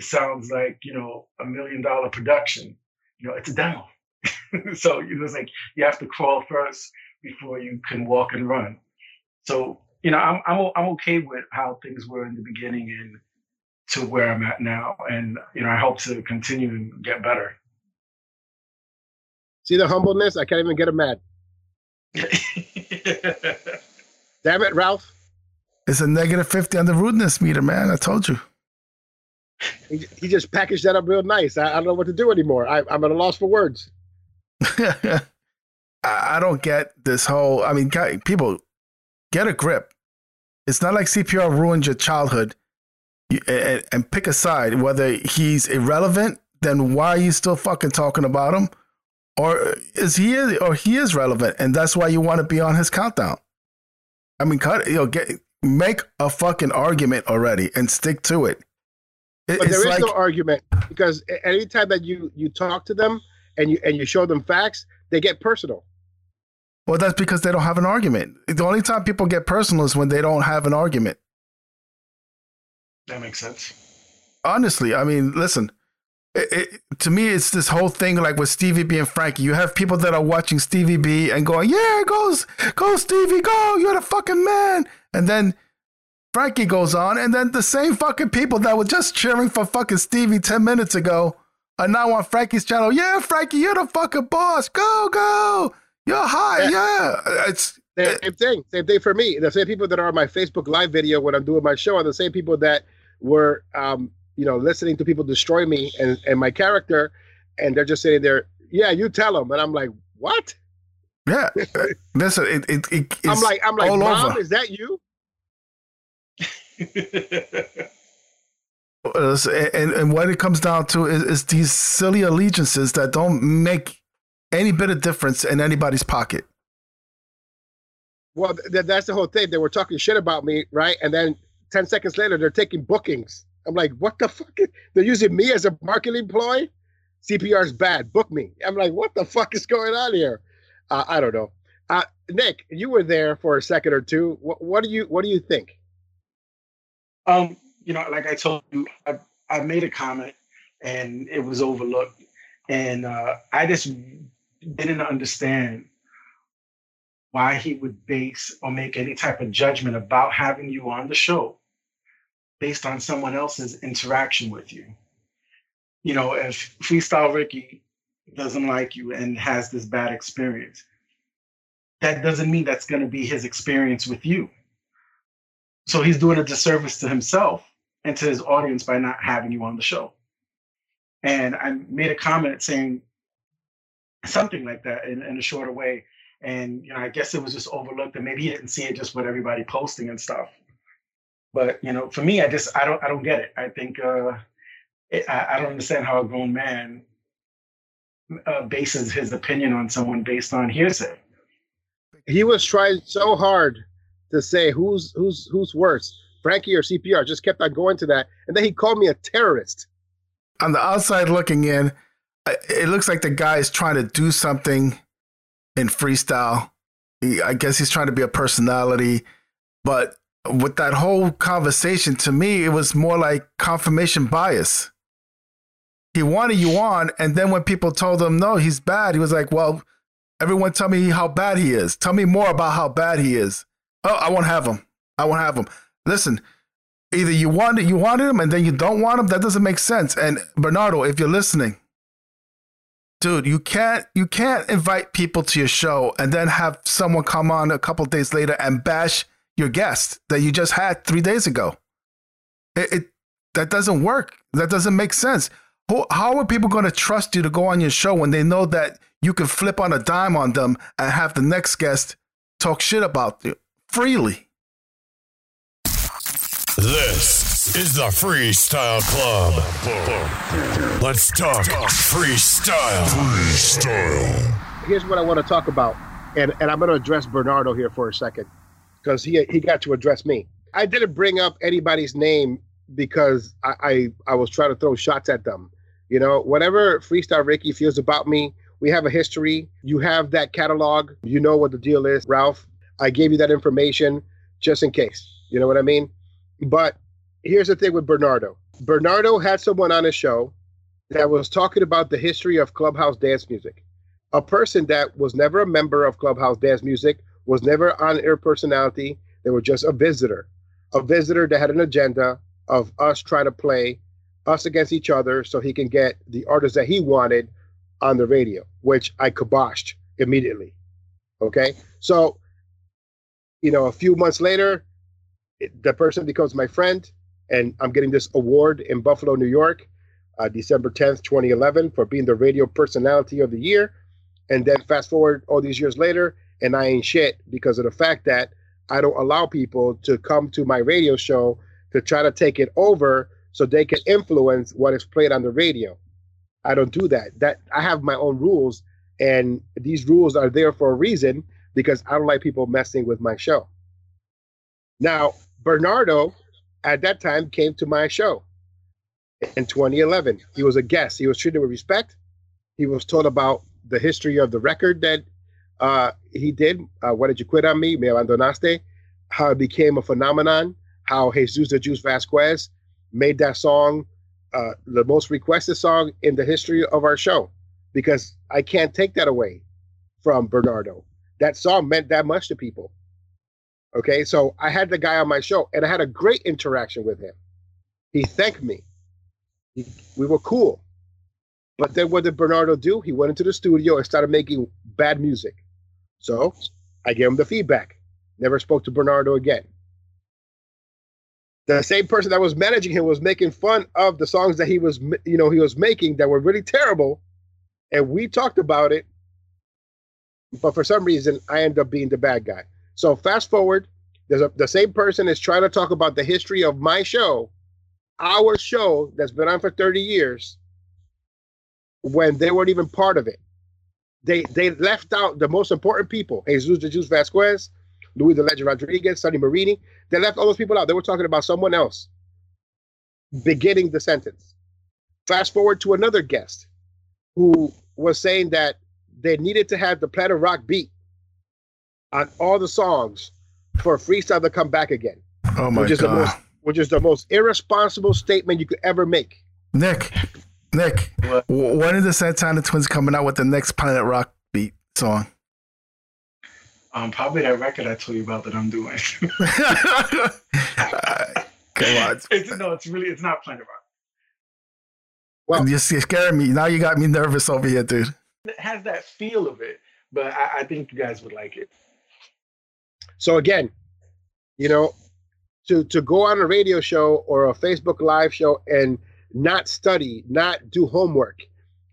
sounds like you know a million dollar production. You know, it's a demo so it was like you have to crawl first before you can walk and run. So you know, I'm I'm I'm okay with how things were in the beginning and to where I'm at now, and you know, I hope to continue and get better. See the humbleness? I can't even get him mad. Damn it, Ralph. It's a negative 50 on the rudeness meter, man. I told you. He, just packaged that up real nice. I, I don't know what to do anymore. I, I'm at a loss for words. I don't get this whole. I mean, people get a grip. It's not like CPR ruined your childhood. You, and, and pick a side. Whether he's irrelevant, then why are you still fucking talking about him? Or is he or he is relevant, and that's why you want to be on his countdown? I mean, cut. You know, get make a fucking argument already and stick to it. It but there is like, no argument because anytime that you you talk to them, and you and you show them facts, they get personal. Well, that's because they don't have an argument. The only time people get personal is when they don't have an argument. That makes sense. Honestly, I mean, listen, it, it, to me, it's this whole thing like with Stevie B and Frankie. You have people that are watching Stevie B and going, "Yeah, goes, go Stevie, go! You're the fucking man!" And then Frankie goes on, and then the same fucking people that were just cheering for fucking Stevie ten minutes ago are now on Frankie's channel. Yeah, Frankie, you're the fucking boss. Go, go! You're high. Yeah, it's same, same thing. Same thing for me. The same people that are on my Facebook live video when I'm doing my show are the same people that were um, you know, listening to people destroy me and, and my character, and they're just sitting there, yeah, you tell them. And I'm like, what? Yeah. Listen, it, it, it I'm like, I'm like, mom, over. is that you? And, and what it comes down to is, is these silly allegiances that don't make any bit of difference in anybody's pocket. Well, th- that's the whole thing. They were talking shit about me, right? And then 10 seconds later, they're taking bookings I'm like, what the fuck? They're using me as a marketing ploy. CPR is bad. Book me. I'm like, what the fuck is going on here? Uh, I don't know. Uh, Nick, you were there for a second or two. What, what do you What do you think? Um, you know, like I told you, I, I made a comment and it was overlooked, and uh, I just didn't understand why he would base or make any type of judgment about having you on the show based on someone else's interaction with you. You know, if Freestyle Ricky doesn't like you and has this bad experience, that doesn't mean that's going to be his experience with you. So he's doing a disservice to himself and to his audience by not having you on the show. And I made a comment saying something like that in, in a shorter way. And you know, I guess it was just overlooked, and maybe he didn't see it just with everybody posting and stuff. But you know, for me, I just I don't I don't get it. I think uh, it, I, I don't understand how a grown man uh, bases his opinion on someone based on hearsay. He was trying so hard to say who's who's who's worse, Frankie or CPR. Just kept on going to that, and then he called me a terrorist. On the outside looking in, it looks like the guy is trying to do something in freestyle. I guess he's trying to be a personality, but with that whole conversation, to me, it was more like confirmation bias. He wanted you on, and then when people told him no, he's bad, he was like, "Well, everyone tell me how bad he is. Tell me more about how bad he is." Oh, I won't have him. I won't have him. Listen, either you wanted you wanted him, and then you don't want him. That doesn't make sense. And Bernardo, if you're listening, dude, you can't you can't invite people to your show and then have someone come on a couple days later and bash your guest that you just had three days ago. It, it that doesn't work. That doesn't make sense. How, how are people going to trust you to go on your show when they know that you can flip on a dime on them and have the next guest talk shit about you freely? This is the Freestyle Club. Let's talk freestyle. Freestyle. Here's what I want to talk about, and, and I'm going to address Bernardo here for a second because he he got to address me. I didn't bring up anybody's name because I, I, I was trying to throw shots at them. You know, whatever Freestyle Ricky feels about me, we have a history. You have that catalog. You know what the deal is, Ralph. I gave you that information just in case. You know what I mean? But here's the thing with Bernardo. Bernardo had someone on his show that was talking about the history of clubhouse dance music. A person that was never a member of clubhouse dance music was never on air personality. They were just a visitor, a visitor that had an agenda of us trying to play us against each other so he can get the artists that he wanted on the radio, which I kiboshed immediately. Okay. So, you know, a few months later, it, the person becomes my friend, and I'm getting this award in Buffalo, New York, uh, December 10th, 2011, for being the radio personality of the year. And then fast forward all these years later, and I ain't shit because of the fact that I don't allow people to come to my radio show to try to take it over so they can influence what is played on the radio. I don't do that. That I have my own rules and these rules are there for a reason because I don't like people messing with my show. Now, Bernardo at that time came to my show in 2011. He was a guest. He was treated with respect. He was told about the history of the record that uh, he did. Uh, did you quit on me? Me abandonaste. How it became a phenomenon. How Jesus the Juice Vasquez made that song uh, the most requested song in the history of our show because I can't take that away from Bernardo. That song meant that much to people. Okay, so I had the guy on my show and I had a great interaction with him. He thanked me. He, we were cool. But then what did Bernardo do? He went into the studio and started making bad music. So I gave him the feedback. Never spoke to Bernardo again. The same person that was managing him was making fun of the songs that he was, you know, he was making that were really terrible, and we talked about it. But for some reason, I end up being the bad guy. So fast forward, there's a, the same person is trying to talk about the history of my show, our show that's been on for 30 years, when they weren't even part of it. They they left out the most important people: Jesus de Jesus Vasquez, Louis the Legend Rodriguez, Sonny Marini. They left all those people out. They were talking about someone else beginning the sentence. Fast forward to another guest who was saying that they needed to have the Planet Rock beat on all the songs for freestyle to come back again. Oh my which is god! The most, which is the most irresponsible statement you could ever make. Nick, Nick, What? when are the Santana Twins coming out with the next Planet Rock beat song? Um, probably that record I told you about that I'm doing. Come on. it's, no, it's really it's not Planet Rock. Well- you're scaring me. Now you got me nervous over here, dude. Has that feel of it, but I, I think you guys would like it. So again, you know, to to go on a radio show or a Facebook live show and not study, not do homework,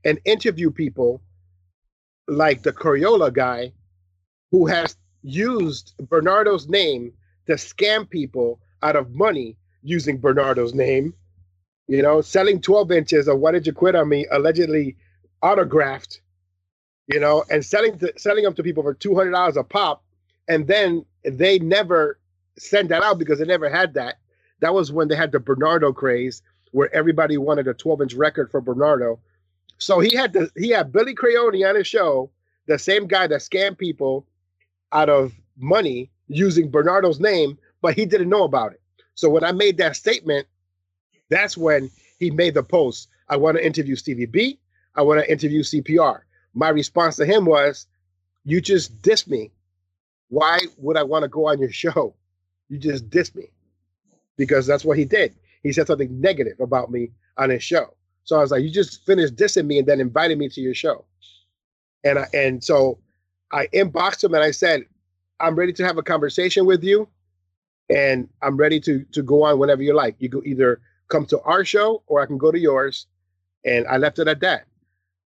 and interview people like the Coriola guy who has used Bernardo's name to scam people out of money using Bernardo's name. You know, selling 12 inches of Why Did You Quit on Me allegedly autographed, you know, and selling to, selling them to people for $200 a pop. And then they never sent that out because they never had that. That was when they had the Bernardo craze where everybody wanted a 12 inch record for Bernardo. So he had the he had Billy Crayoni on his show, the same guy that scammed people out of money using Bernardo's name, but he didn't know about it. So when I made that statement, that's when he made the post. I want to interview Stevie B. I want to interview CPR. My response to him was, You just dissed me. Why would I want to go on your show? You just dissed me. Because that's what he did. He said something negative about me on his show. So I was like, You just finished dissing me and then invited me to your show. And I, and so I inboxed him and I said, I'm ready to have a conversation with you. And I'm ready to to go on whenever you like. You can either come to our show or I can go to yours. And I left it at that.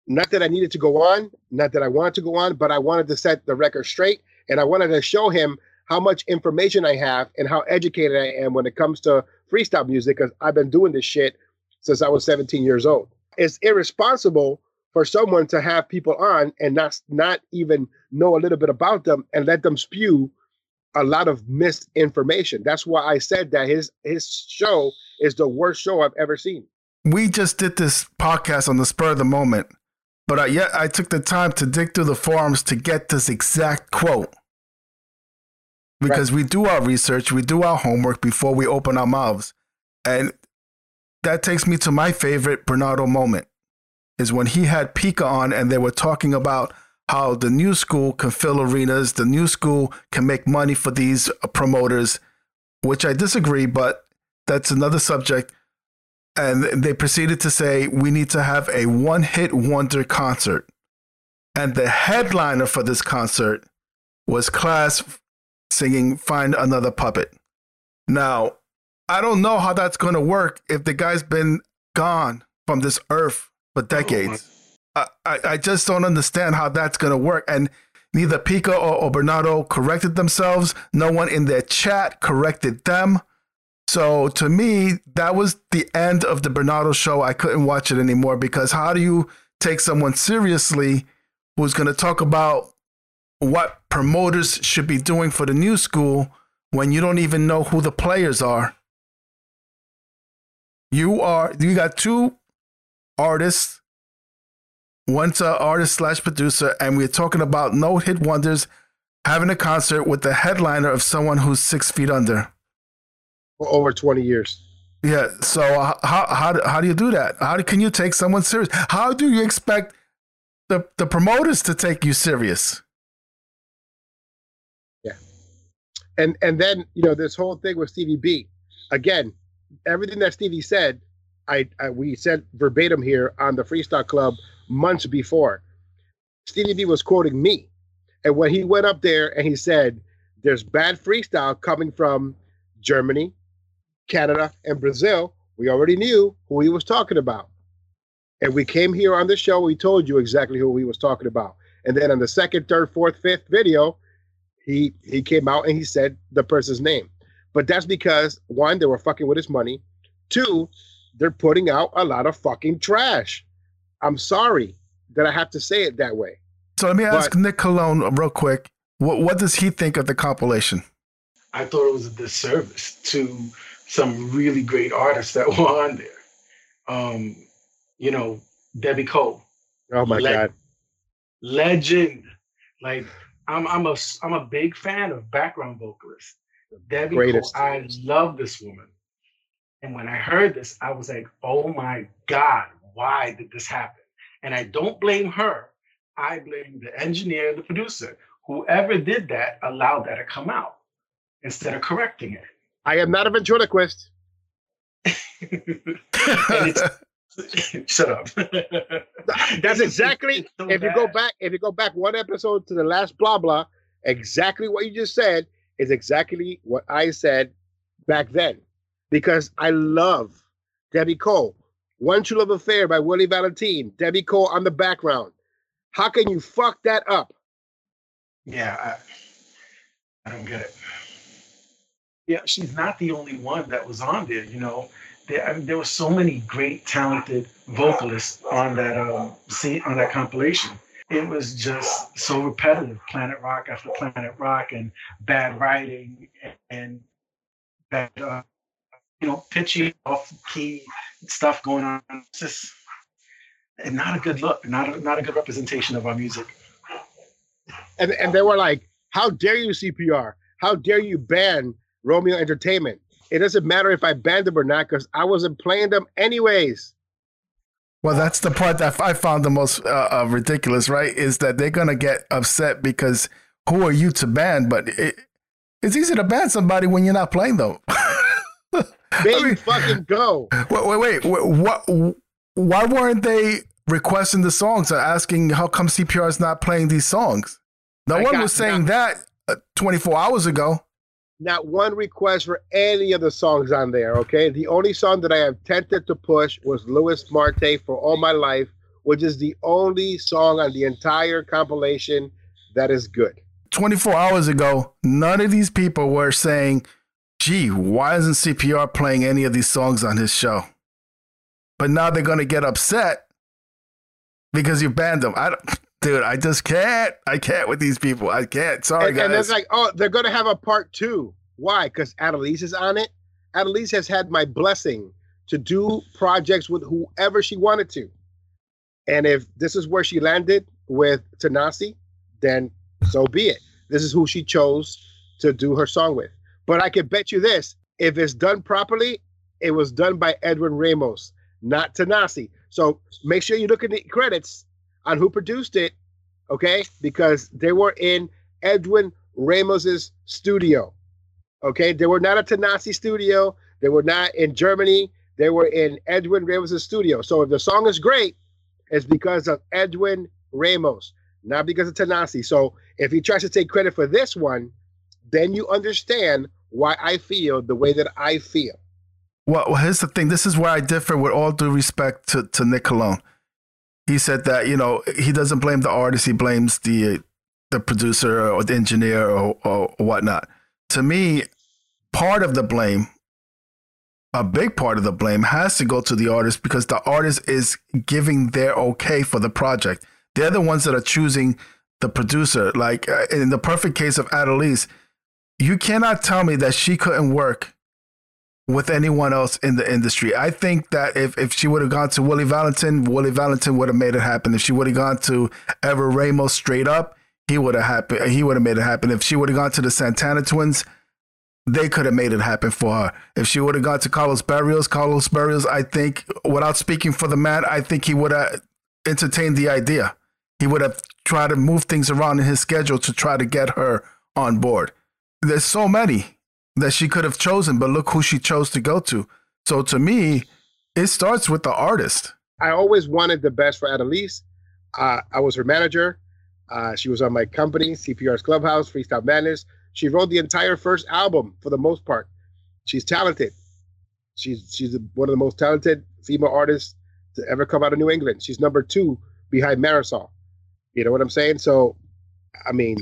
Not that I needed to go on, not that I wanted to go on, but I wanted to set the record straight. And I wanted to show him how much information I have and how educated I am when it comes to freestyle music because I've been doing this shit since I was 17 years old. It's irresponsible for someone to have people on and not not even know a little bit about them and let them spew a lot of misinformation. That's why I said that his his show is the worst show I've ever seen. We just did this podcast on the spur of the moment, but I, yet I took the time to dig through the forums to get this exact quote. Because we do our research, we do our homework before we open our mouths. And that takes me to my favorite Bernardo moment is when he had Pika on and they were talking about how the new school can fill arenas, the new school can make money for these promoters, which I disagree, but that's another subject. And they proceeded to say, we need to have a one hit wonder concert. And the headliner for this concert was Class singing Find Another Puppet. Now, I don't know how that's going to work if the guy's been gone from this earth for decades. Oh I, I, I just don't understand how that's going to work. And neither Pika or, or Bernardo corrected themselves. No one in their chat corrected them. So to me, that was the end of the Bernardo show. I couldn't watch it anymore because how do you take someone seriously who's going to talk about what promoters should be doing for the new school when you don't even know who the players are? You are you got two artists, one's an artist slash producer, and we're talking about no hit wonders having a concert with the headliner of someone who's six feet under. For over 20 years. Yeah. So uh, how how do, how do you do that? How do, can you take someone serious? How do you expect the the promoters to take you serious? Yeah. And and then you know this whole thing with Stevie B, again, everything that Stevie said, I, I we said verbatim here on the Freestyle Club months before. Stevie B was quoting me, and when he went up there and he said, "There's bad freestyle coming from Germany, Canada, and Brazil," we already knew who he was talking about. And we came here on the show, we told you exactly who he was talking about. And then on the second, third, fourth, fifth video, he he came out and he said the person's name. But that's because one, they were fucking with his money. Two, they're putting out a lot of fucking trash. I'm sorry that I have to say it that way. So let me ask but, Nick Colon real quick. What what does he think of the compilation? I thought it was a disservice to some really great artists that were on there. Um, you know, Debbie Cole. Oh my god. Legend. Like I'm I'm a I'm a big fan of background vocalists. Debbie Greatest. Cole. I love this woman. And when I heard this, I was like, oh my God, why did this happen? And I don't blame her. I blame the engineer, the producer. Whoever did that allowed that to come out instead of correcting it. I am not a ventriloquist. Shut up. That's exactly so if bad. you go back if you go back one episode to the last blah blah, exactly what you just said is exactly what I said back then. Because I love Debbie Cole. One True Love Affair by Willie Valentine, Debbie Cole on the background. How can you fuck that up? Yeah, I, I don't get it. Yeah, she's not the only one that was on there, you know there, I mean, there were so many great, talented vocalists on that um, on that compilation. It was just so repetitive, Planet Rock after Planet Rock, and bad writing and bad, uh, you know, pitchy, off-key stuff going on. It's just and not a good look, not a, not a good representation of our music. And and they were like, "How dare you, CPR? How dare you ban Romeo Entertainment?" It doesn't matter if I banned them or not because I wasn't playing them anyways. Well, that's the part that I found the most uh, uh, ridiculous, right? Is that they're gonna get upset because who are you to ban? But it, it's easy to ban somebody when you're not playing them. They mean, fucking go. Wait, wait, wait, wait. What? Why weren't they requesting the songs or asking how come CPR is not playing these songs? No I one was saying that uh, 24 hours ago not one request for any of the songs on there. Okay, the only song that I have tempted to push was Louis Marte for All My Life, which is the only song on the entire compilation that is good. 24 hours ago, none of these people were saying, gee, why isn't CPR playing any of these songs on his show? But now they're going to get upset because you banned them. I don't, dude, I just can't. I can't with these people. I can't. Sorry, and, guys. And it's like, oh, they're gonna have a part two. Why? Because Adelise is on it. Adelise has had my blessing to do projects with whoever she wanted to. And if this is where she landed with Tanassi, then so be it. This is who she chose to do her song with. But I can bet you this if it's done properly, it was done by Edwin Ramos, not Tanassi. So make sure you look at the credits on who produced it, okay? Because they were in Edwin Ramos's studio. Okay, they were not at Tanassi studio. They were not in Germany. They were in Edwin Ramos's studio. So if the song is great, it's because of Edwin Ramos, not because of Tanassi. So if he tries to take credit for this one, then you understand why I feel the way that I feel. Well, here's the thing. This is where I differ with all due respect to, to Nick Colon he said that you know he doesn't blame the artist; he blames the the producer or the engineer or, or whatnot. To me, part of the blame, a big part of the blame, has to go to the artist because the artist is giving their okay for the project. They're the ones that are choosing the producer. Like uh, in the perfect case of Adelise, you cannot tell me that she couldn't work with anyone else in the industry. I think that if, if she would have gone to Willie Valentin, Willie Valentin would have made it happen. If she would have gone to Edwin Ramos straight up, he would have happened. He would have made it happen. If she would have gone to the Santana twins, they could have made it happen for her. If she would have gone to Carlos Barrios, Carlos Barrios, I think, without speaking for the man, I think he would have entertained the idea. He would have tried to move things around in his schedule to try to get her on board. There's so many that she could have chosen, but look who she chose to go to. So to me, it starts with the artist. I always wanted the best for Adelise. Uh, I was her manager. Uh, she was on my company, CPR's Clubhouse, Freestyle Madness. She wrote the entire first album for the most part. She's talented. She's she's one of the most talented female artists to ever come out of New England. She's number two behind Marisol. You know what I'm saying? So, I mean,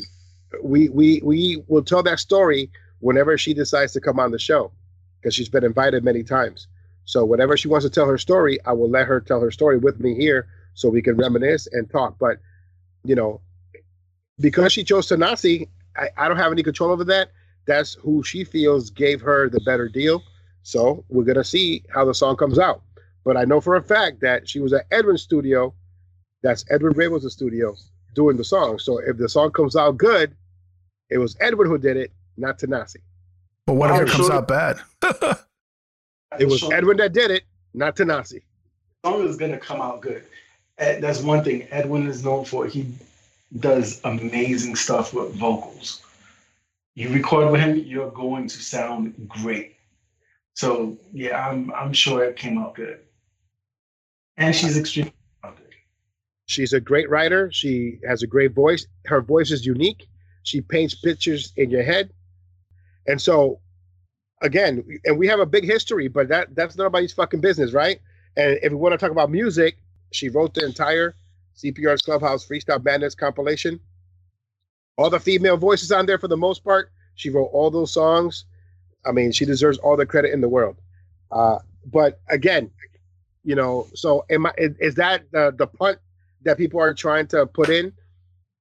we we we will tell that story whenever she decides to come on the show because she's been invited many times. So whenever she wants to tell her story, I will let her tell her story with me here so we can reminisce and talk. But you know, because she chose Tanassi, I, I don't have any control over that. That's who she feels gave her the better deal. So we're gonna see how the song comes out. But I know for a fact that she was at Edwin's studio. That's Edwin Ramos' studio doing the song. So if the song comes out good, it was Edwin who did it, not Tanassi. But what if it oh, comes out bad? it was Edwin that did it, not Tanassi. The song is gonna come out good. That's one thing Edwin is known for. He does amazing stuff with vocals. You record with him, you're going to sound great. So yeah, I'm I'm sure it came out good. And she's extremely good. She's a great writer. She has a great voice. Her voice is unique. She paints pictures in your head. And so again, and we have a big history, but that that's nobody's fucking business, right? And if we want to talk about music, she wrote the entire CPR's Clubhouse Freestyle Madness compilation. All the female voices on there for the most part. She wrote all those songs. I mean, she deserves all the credit in the world. Uh, but again, you know, so am I, is, is that the, the punt that people are trying to put in?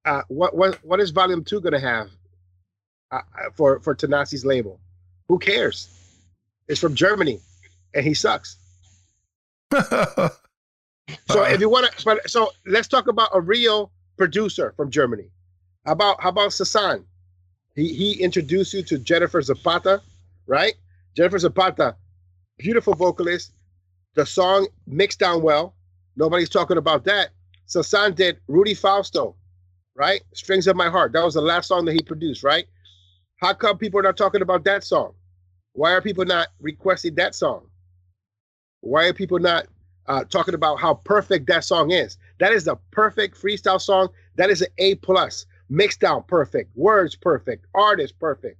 Uh, what what what is Volume Two going to have uh, for for Tanassi's label? Who cares? It's from Germany, and he sucks. So if you want to, but so let's talk about a real producer from Germany. How about how about Sasan? He he introduced you to Jennifer Zapata, right? Jennifer Zapata, beautiful vocalist. The song mixed down well. Nobody's talking about that. Sasan did Rudy Fausto, right? Strings of My Heart. That was the last song that he produced, right? How come people are not talking about that song? Why are people not requesting that song? Why are people not uh, talking about how perfect that song is. That is a perfect freestyle song. That is an A plus. Mixed down perfect. Words perfect. Artist perfect.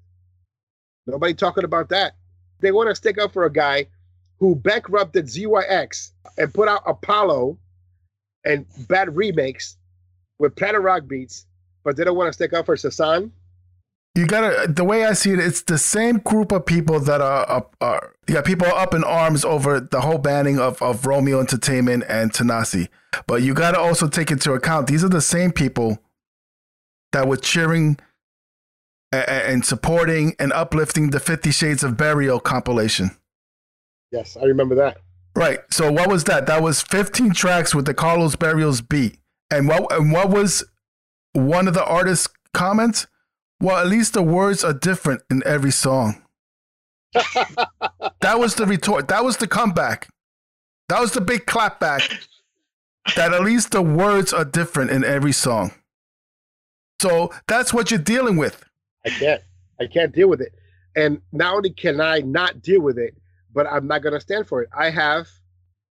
Nobody talking about that. They want to stick up for a guy who bankrupted ZYX and put out Apollo and bad remakes with Planet Rock beats, but they don't want to stick up for Sasan you gotta the way I see it, it's the same group of people that are are you got people up in arms over the whole banning of, of Romeo Entertainment and Tanassi. But you gotta also take into account these are the same people that were cheering and, and supporting and uplifting the Fifty Shades of Burial compilation. Yes, I remember that. Right. So what was that? That was 15 tracks with the Carlos Barrios beat. And what and what was one of the artists' comments? Well, at least the words are different in every song. that was the retort. That was the comeback. That was the big clapback. that at least the words are different in every song. So that's what you're dealing with. I can't. I can't deal with it. And not only can I not deal with it, but I'm not going to stand for it. I have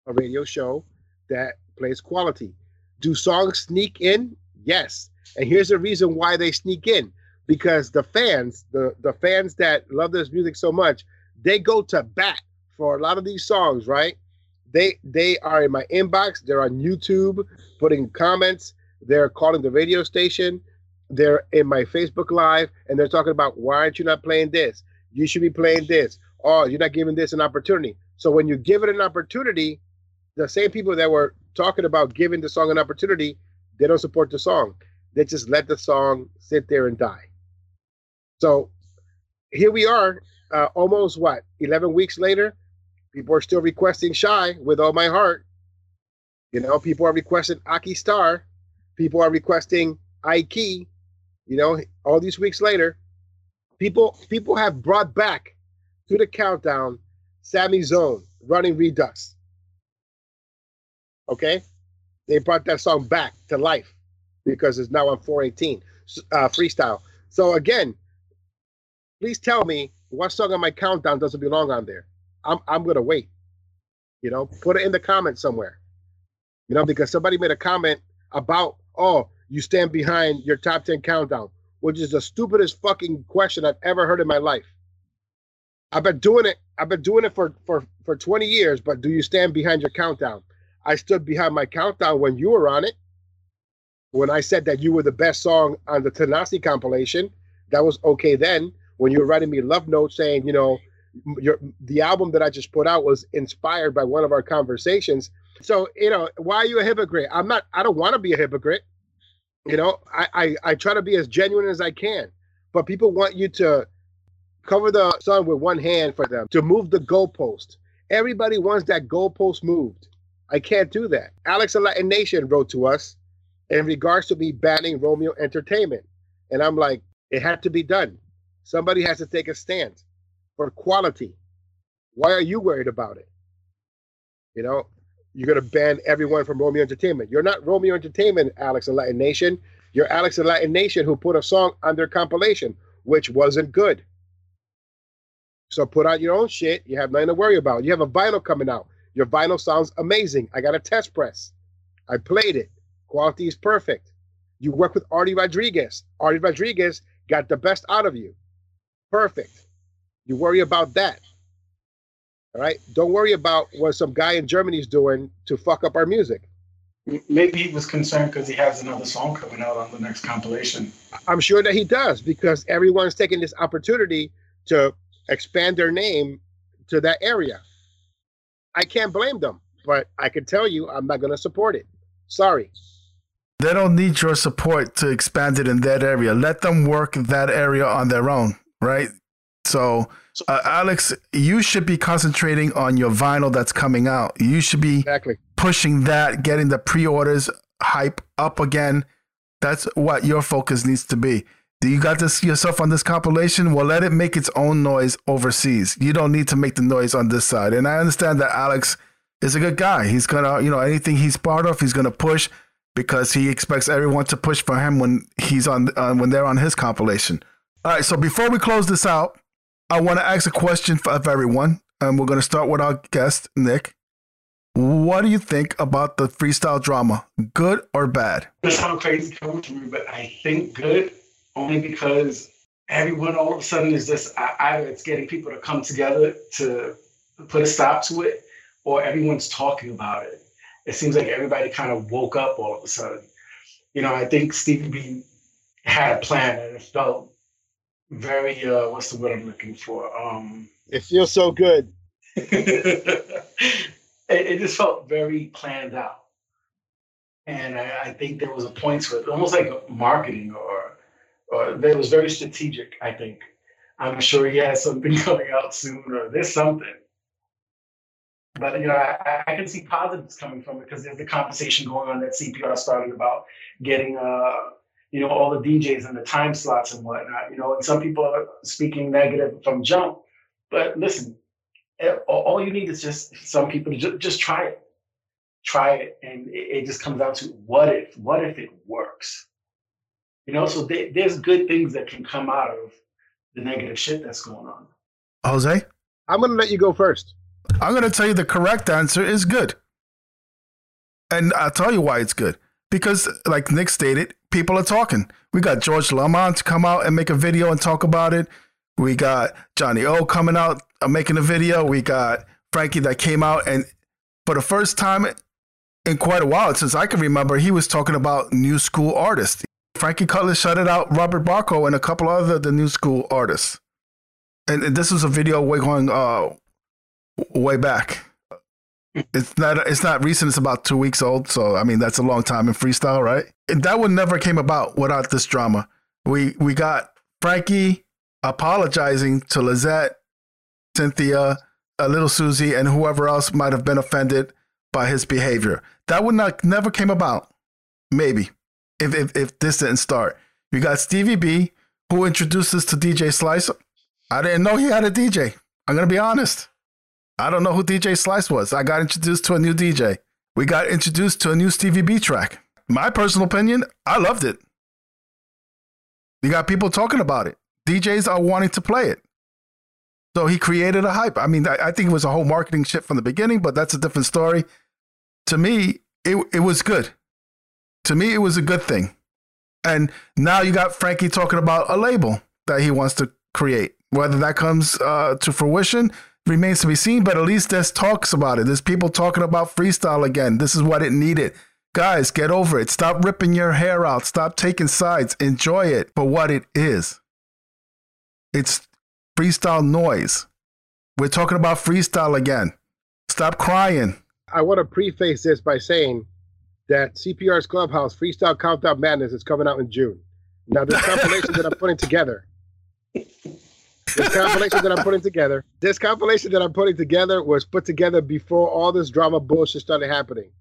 a radio show that plays quality. Do songs sneak in? Yes. And here's the reason why they sneak in because the fans, the the fans that love this music so much, they go to bat for a lot of these songs, right? They they are in my inbox, they're on YouTube putting comments, they're calling the radio station, they're in my Facebook live and they're talking about why aren't you not playing this? You should be playing this. Oh, you're not giving this an opportunity. So when you give it an opportunity, the same people that were talking about giving the song an opportunity, they don't support the song. They just let the song sit there and die. So here we are, uh, almost what, 11 weeks later? People are still requesting Shy with all my heart. You know, people are requesting Aki Star. People are requesting Ike. You know, all these weeks later, People people have brought back to the countdown Sammy Zone running Redux. Okay, they brought that song back to life because it's now on 418 uh, freestyle. So again, please tell me what song on my countdown doesn't belong on there. I'm I'm gonna wait. You know, put it in the comments somewhere. You know, because somebody made a comment about, oh, you stand behind your top 10 countdown, which is the stupidest fucking question I've ever heard in my life. I've been doing it. I've been doing it for for for 20 years, but do you stand behind your countdown? I stood behind my countdown when you were on it. When I said that you were the best song on the Tanassi compilation, that was okay then. When you were writing me love notes saying, you know, your the album that I just put out was inspired by one of our conversations. So, you know, why are you a hypocrite? I'm not I don't want to be a hypocrite. You know, I, I I try to be as genuine as I can. But people want you to cover the sun with one hand for them, to move the goalpost. Everybody wants that goalpost moved. I can't do that. Alex Latin Nation wrote to us in regards to me banning Romeo Entertainment. And I'm like, it had to be done. Somebody has to take a stand for quality. Why are you worried about it? You know, you're going to ban everyone from Romeo Entertainment. You're not Romeo Entertainment, Alex of Latin Nation. You're Alex of Latin Nation who put a song on their compilation, which wasn't good. So put out your own shit. You have nothing to worry about. You have a vinyl coming out. Your vinyl sounds amazing. I got a test press. I played it. Quality is perfect. You work with Artie Rodriguez. Artie Rodriguez got the best out of you. Perfect. You worry about that. All right. Don't worry about what some guy in Germany is doing to fuck up our music. Maybe he was concerned because he has another song coming out on the next compilation. I'm sure that he does because everyone's taking this opportunity to expand their name to that area. I can't blame them, but I can tell you I'm not going to support it. Sorry. They don't need your support to expand it in that area. Let them work that area on their own, right? So, uh, Alex, you should be concentrating on your vinyl that's coming out. You should be exactly. pushing that, getting the pre orders hype up again. That's what your focus needs to be. Do you got this yourself on this compilation? Well, let it make its own noise overseas. You don't need to make the noise on this side. And I understand that Alex is a good guy. He's gonna, you know, anything he's part of, he's gonna push because he expects everyone to push for him when he's on uh, when they're on his compilation. All right. So before we close this out, I want to ask a question for, everyone, and we're gonna start with our guest Nick. What do you think about the freestyle drama? Good or bad? This sounds crazy coming from me, but I think good only because everyone all of a sudden is just either it's getting people to come together to put a stop to it or everyone's talking about it. It seems like everybody kind of woke up all of a sudden. You know, I think Stevie B had a plan and it felt very uh what's the word I'm looking for? Um it feels so good. it, it, just felt very planned out. And I, I think there was a point to it, almost like marketing or uh, that was very strategic, I think. I'm sure he has something coming out soon or there's something. But you know, I, I can see positives coming from it because there's the conversation going on that CPR started about getting uh, you know, all the DJs and the time slots and whatnot. You know, and some people are speaking negative from jump. But listen, all you need is just some people to just, just try it. Try it. And it, it just comes down to what if, what if it works? You know, so they, there's good things that can come out of the negative shit that's going on. Jose? I'm going to let you go first. I'm going to tell you the correct answer is good. And I'll tell you why it's good. Because, like Nick stated, people are talking. We got George Lamond to come out and make a video and talk about it. We got Johnny O coming out uh, making a video. We got Frankie that came out and for the first time in quite a while, since I can remember, he was talking about new school artists. Frankie Cutlass shouted out Robert Barco and a couple other the new school artists. And, and this was a video way going uh, way back. It's not it's not recent. It's about two weeks old. So I mean that's a long time in freestyle, right? And that one never came about without this drama. We we got Frankie apologizing to Lizette, Cynthia, a little Susie, and whoever else might have been offended by his behavior. That would not never came about. Maybe if, if, if this didn't start. You got Stevie B, who introduced us to DJ Slice. I didn't know he had a DJ. I'm gonna be honest. I don't know who DJ Slice was. I got introduced to a new DJ. We got introduced to a new Stevie B track. My personal opinion, I loved it. You got people talking about it. DJs are wanting to play it. So he created a hype. I mean, I, think it was a whole marketing shit from the beginning, but that's a different story. To me, it, it was good. To me, it was a good thing. And now you got Frankie talking about a label that he wants to create. Whether that comes uh, to fruition remains to be seen, but at least there's talks about it. There's people talking about freestyle again. This is what it needed. Guys, get over it. Stop ripping your hair out. Stop taking sides. Enjoy it for what it is. It's freestyle noise. We're talking about freestyle again. Stop crying. I want to preface this by saying that CPR's Clubhouse Freestyle Countdown Madness is coming out in June. Now, this compilation that I'm putting together, this compilation that I'm putting together, this compilation that I'm putting together was put together before all this drama bullshit started happening.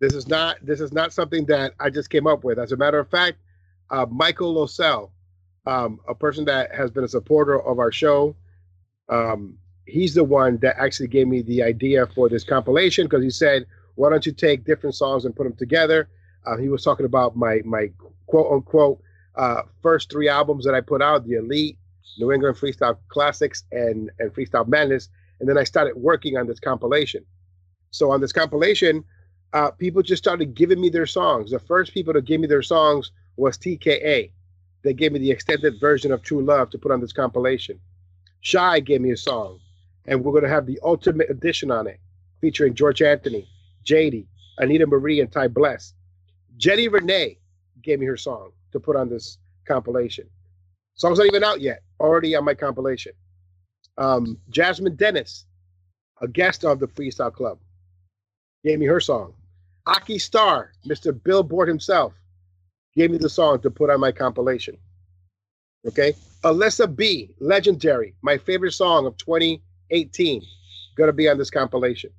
This is not this is not something that I just came up with. As a matter of fact, uh, Michael Losell, um, a person that has been a supporter of our show, um, he's the one that actually gave me the idea for this compilation because he said, "Why don't you take different songs and put them together?" Uh, he was talking about my my quote unquote uh, first three albums that I put out, the Elite, New England Freestyle Classics, and and Freestyle Madness, and then I started working on this compilation. So on this compilation, uh, people just started giving me their songs. The first people to give me their songs was TKA. They gave me the extended version of True Love to put on this compilation. Shy gave me a song, and we're going to have the ultimate edition on it, featuring George Anthony, JD, Anita Marie, and Ty Bless. Jenny Renee gave me her song to put on this compilation. Song's not even out yet, already on my compilation. Um, Jasmine Dennis, a guest of the Freestyle Club, gave me her song. Aki Star, Mr. Billboard himself, gave me the song to put on my compilation. Okay. Alyssa B, Legendary, my favorite song of 2018, gonna be on this compilation.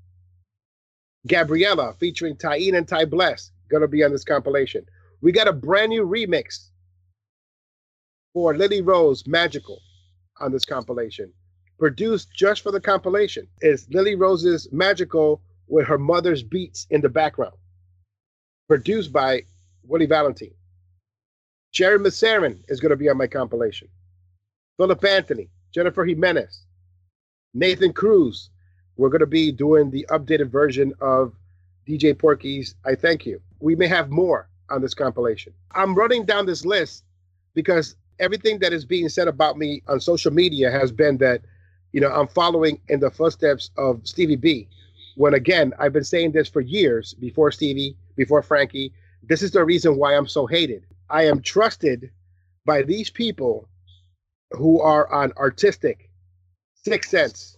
Gabriella featuring Tyene and Ty Bless, gonna be on this compilation. We got a brand new remix for Lily Rose Magical on this compilation. Produced just for the compilation is Lily Rose's Magical with her mother's beats in the background. Produced by Willie Valentine. Jerry Massarin is going to be on my compilation. Philip Anthony, Jennifer Jimenez, Nathan Cruz. We're going to be doing the updated version of DJ Porky's I Thank You. We may have more on this compilation. I'm running down this list because everything that is being said about me on social media has been that, you know, I'm following in the footsteps of Stevie B. When again, I've been saying this for years before Stevie, before Frankie. This is the reason why I'm so hated. I am trusted by these people who are on artistic, Six Sense,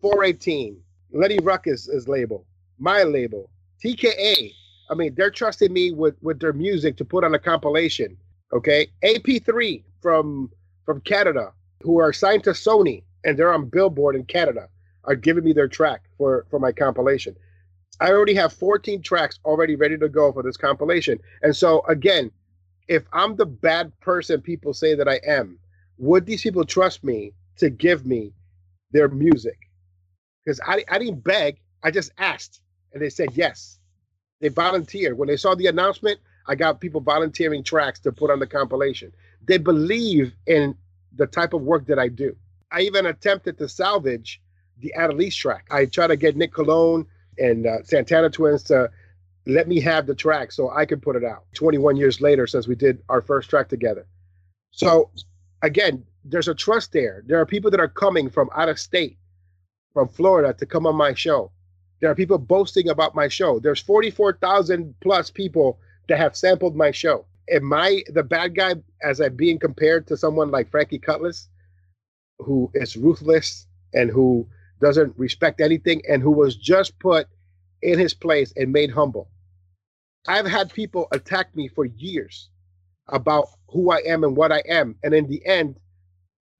418, Lenny Ruckus is label, my label, TKA. I mean, they're trusting me with with their music to put on a compilation. Okay, AP3 from from Canada, who are signed to Sony and they're on Billboard in Canada, are giving me their track for for my compilation. I already have 14 tracks already ready to go for this compilation. And so again, if I'm the bad person people say that I am, would these people trust me to give me their music? Because I, I didn't beg, I just asked, and they said yes. They volunteered. When they saw the announcement, I got people volunteering tracks to put on the compilation. They believe in the type of work that I do. I even attempted to salvage the Adelise track. I tried to get Nick Colon and uh, Santana Twins to let me have the track so I could put it out 21 years later since we did our first track together. So again, there's a trust there. There are people that are coming from out of state, from Florida to come on my show. There are people boasting about my show. There's 44,000 plus people that have sampled my show. Am I the bad guy as I'm being compared to someone like Frankie Cutlass, who is ruthless and who doesn't respect anything and who was just put in his place and made humble? I've had people attack me for years about who I am and what I am. And in the end,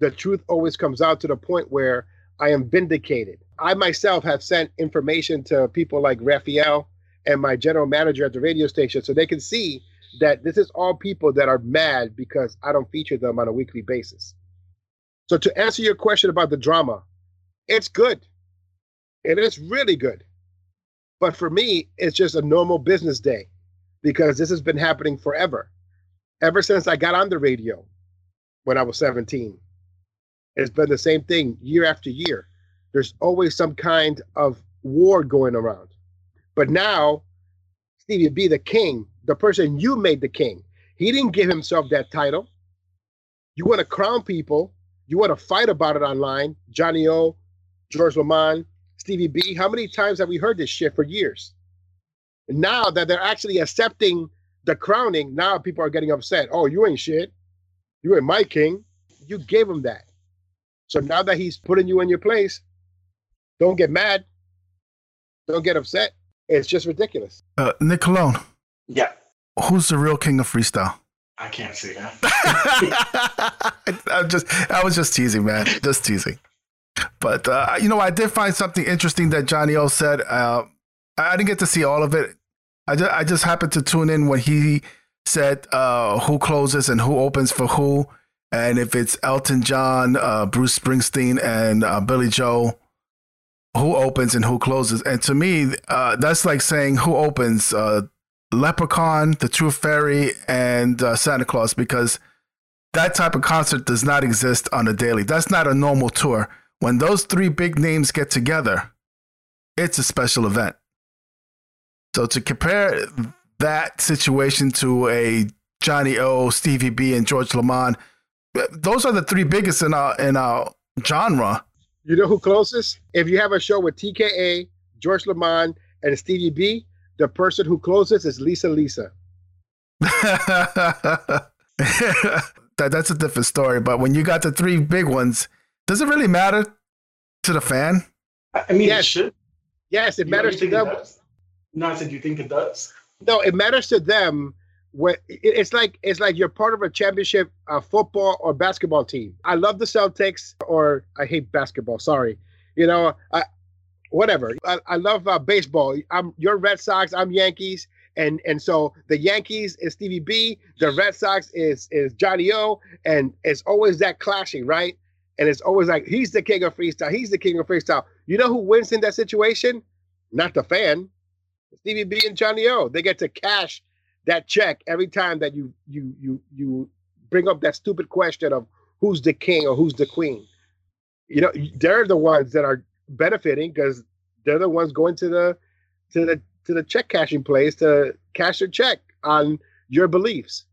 the truth always comes out to the point where I am vindicated. I myself have sent information to people like Rafael and my general manager at the radio station so they can see that this is all people that are mad because I don't feature them on a weekly basis. So to answer your question about the drama, it's good. It is really good. But for me, it's just a normal business day because this has been happening forever. Ever since I got on the radio when I was 17. It's been the same thing year after year. There's always some kind of war going around. But now, Stevie B, the king, the person you made the king, he didn't give himself that title. You want to crown people, you want to fight about it online. Johnny O, George Lamond, Stevie B. How many times have we heard this shit for years? Now that they're actually accepting the crowning, now people are getting upset. Oh, you ain't shit. You ain't my king. You gave him that. So now that he's putting you in your place, don't get mad. Don't get upset. It's just ridiculous. Uh, Nick Colon, Yeah, who's the real king of freestyle? I can't see that. I'm just, I was just teasing, man, just teasing. But uh, you know, I did find something interesting that Johnny O said. Uh, I didn't get to see all of it. I just, I just happened to tune in when he said uh, who closes and who opens for who, and if it's Elton John, uh, Bruce Springsteen, and uh, Billy Joel, who opens and who closes. And to me, uh, that's like saying who opens uh, Leprechaun, The Tooth Fairy, and uh, Santa Claus, because that type of concert does not exist on a daily. That's not a normal tour. When those three big names get together, it's a special event. So to compare that situation to a Johnny O, Stevie B, and George Lamond, those are the three biggest in our in our genre. You know who closest? If you have a show with TKA, George Lamond, and Stevie B, the person who closes is Lisa Lisa. that that's a different story. But when you got the three big ones, does it really matter to the fan? I I mean, Yes. it should. Yes, it You matters to them. does? No, I said you think it does. No, it matters to them. When it- it's like it's like you're part of a championship uh, football or basketball team. I love the Celtics, or I hate basketball. Sorry, you know, I whatever. I, I love uh, baseball. I'm you're Red Sox. I'm Yankees, and and so the Yankees is Stevie B. The Red Sox is is Johnny O, and it's always that clashing, right? And it's always like he's the king of freestyle. He's the king of freestyle. You know who wins in that situation? Not the fan. Stevie B and Johnny O. They get to cash that check every time that you you you you bring up that stupid question of who's the king or who's the queen. You know, they're the ones that are benefiting because they're the ones going to the to the to the check cashing place to cash their check on your beliefs.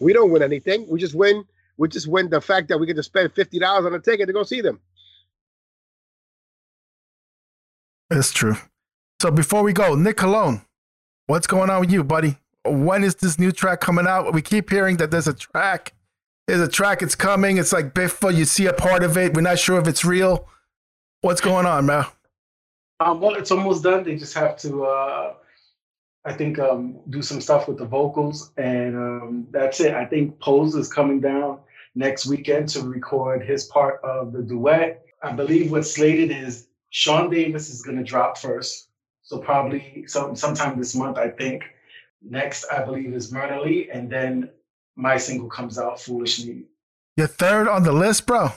We don't win anything. We just win. We just win the fact that we get to spend fifty dollars on a ticket to go see them. It's true. So before we go, Nick Colon, what's going on with you, buddy? When is this new track coming out? We keep hearing that there's a track. There's a track. It's coming. It's like Biffa. You see a part of it. We're not sure if it's real. What's going on, man? Um, well, it's almost done. They just have to, uh, I think, um, do some stuff with the vocals, and um, that's it. I think Pose is coming down next weekend to record his part of the duet. I believe what's slated is Sean Davis is going to drop first, so probably some sometime this month. I think. Next, I believe is Myrna Lee, and then my single comes out, Foolishly. You're third on the list, bro.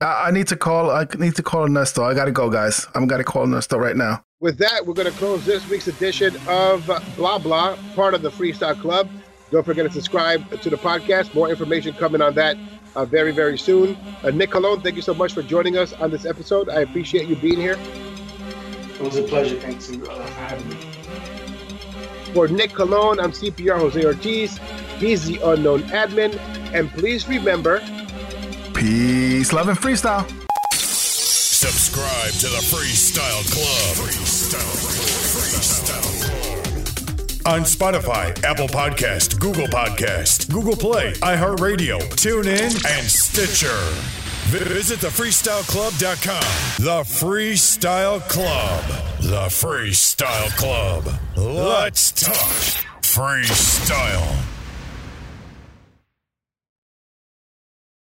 I, I need to call. I need to call Ernesto. I gotta go, guys. I'm gotta call Ernesto right now. With that, we're going to close this week's edition of Blah Blah, part of the Freestyle Club. Don't forget to subscribe to the podcast. More information coming on that uh, very, very soon. Uh, Nick Colon, thank you so much for joining us on this episode. I appreciate you being here. It was a pleasure. Thanks uh, for having me. For Nick Colon, I'm CPR Jose Ortiz. He's the unknown admin. And please remember, Peace, love, and freestyle. Subscribe to the Freestyle Club. Freestyle. Freestyle. On Spotify, Apple Podcast, Google Podcast, Google Play, iHeartRadio, TuneIn, and Stitcher. Visit thefreestyleclub.com. The Freestyle Club. The Freestyle Club. Let's talk freestyle.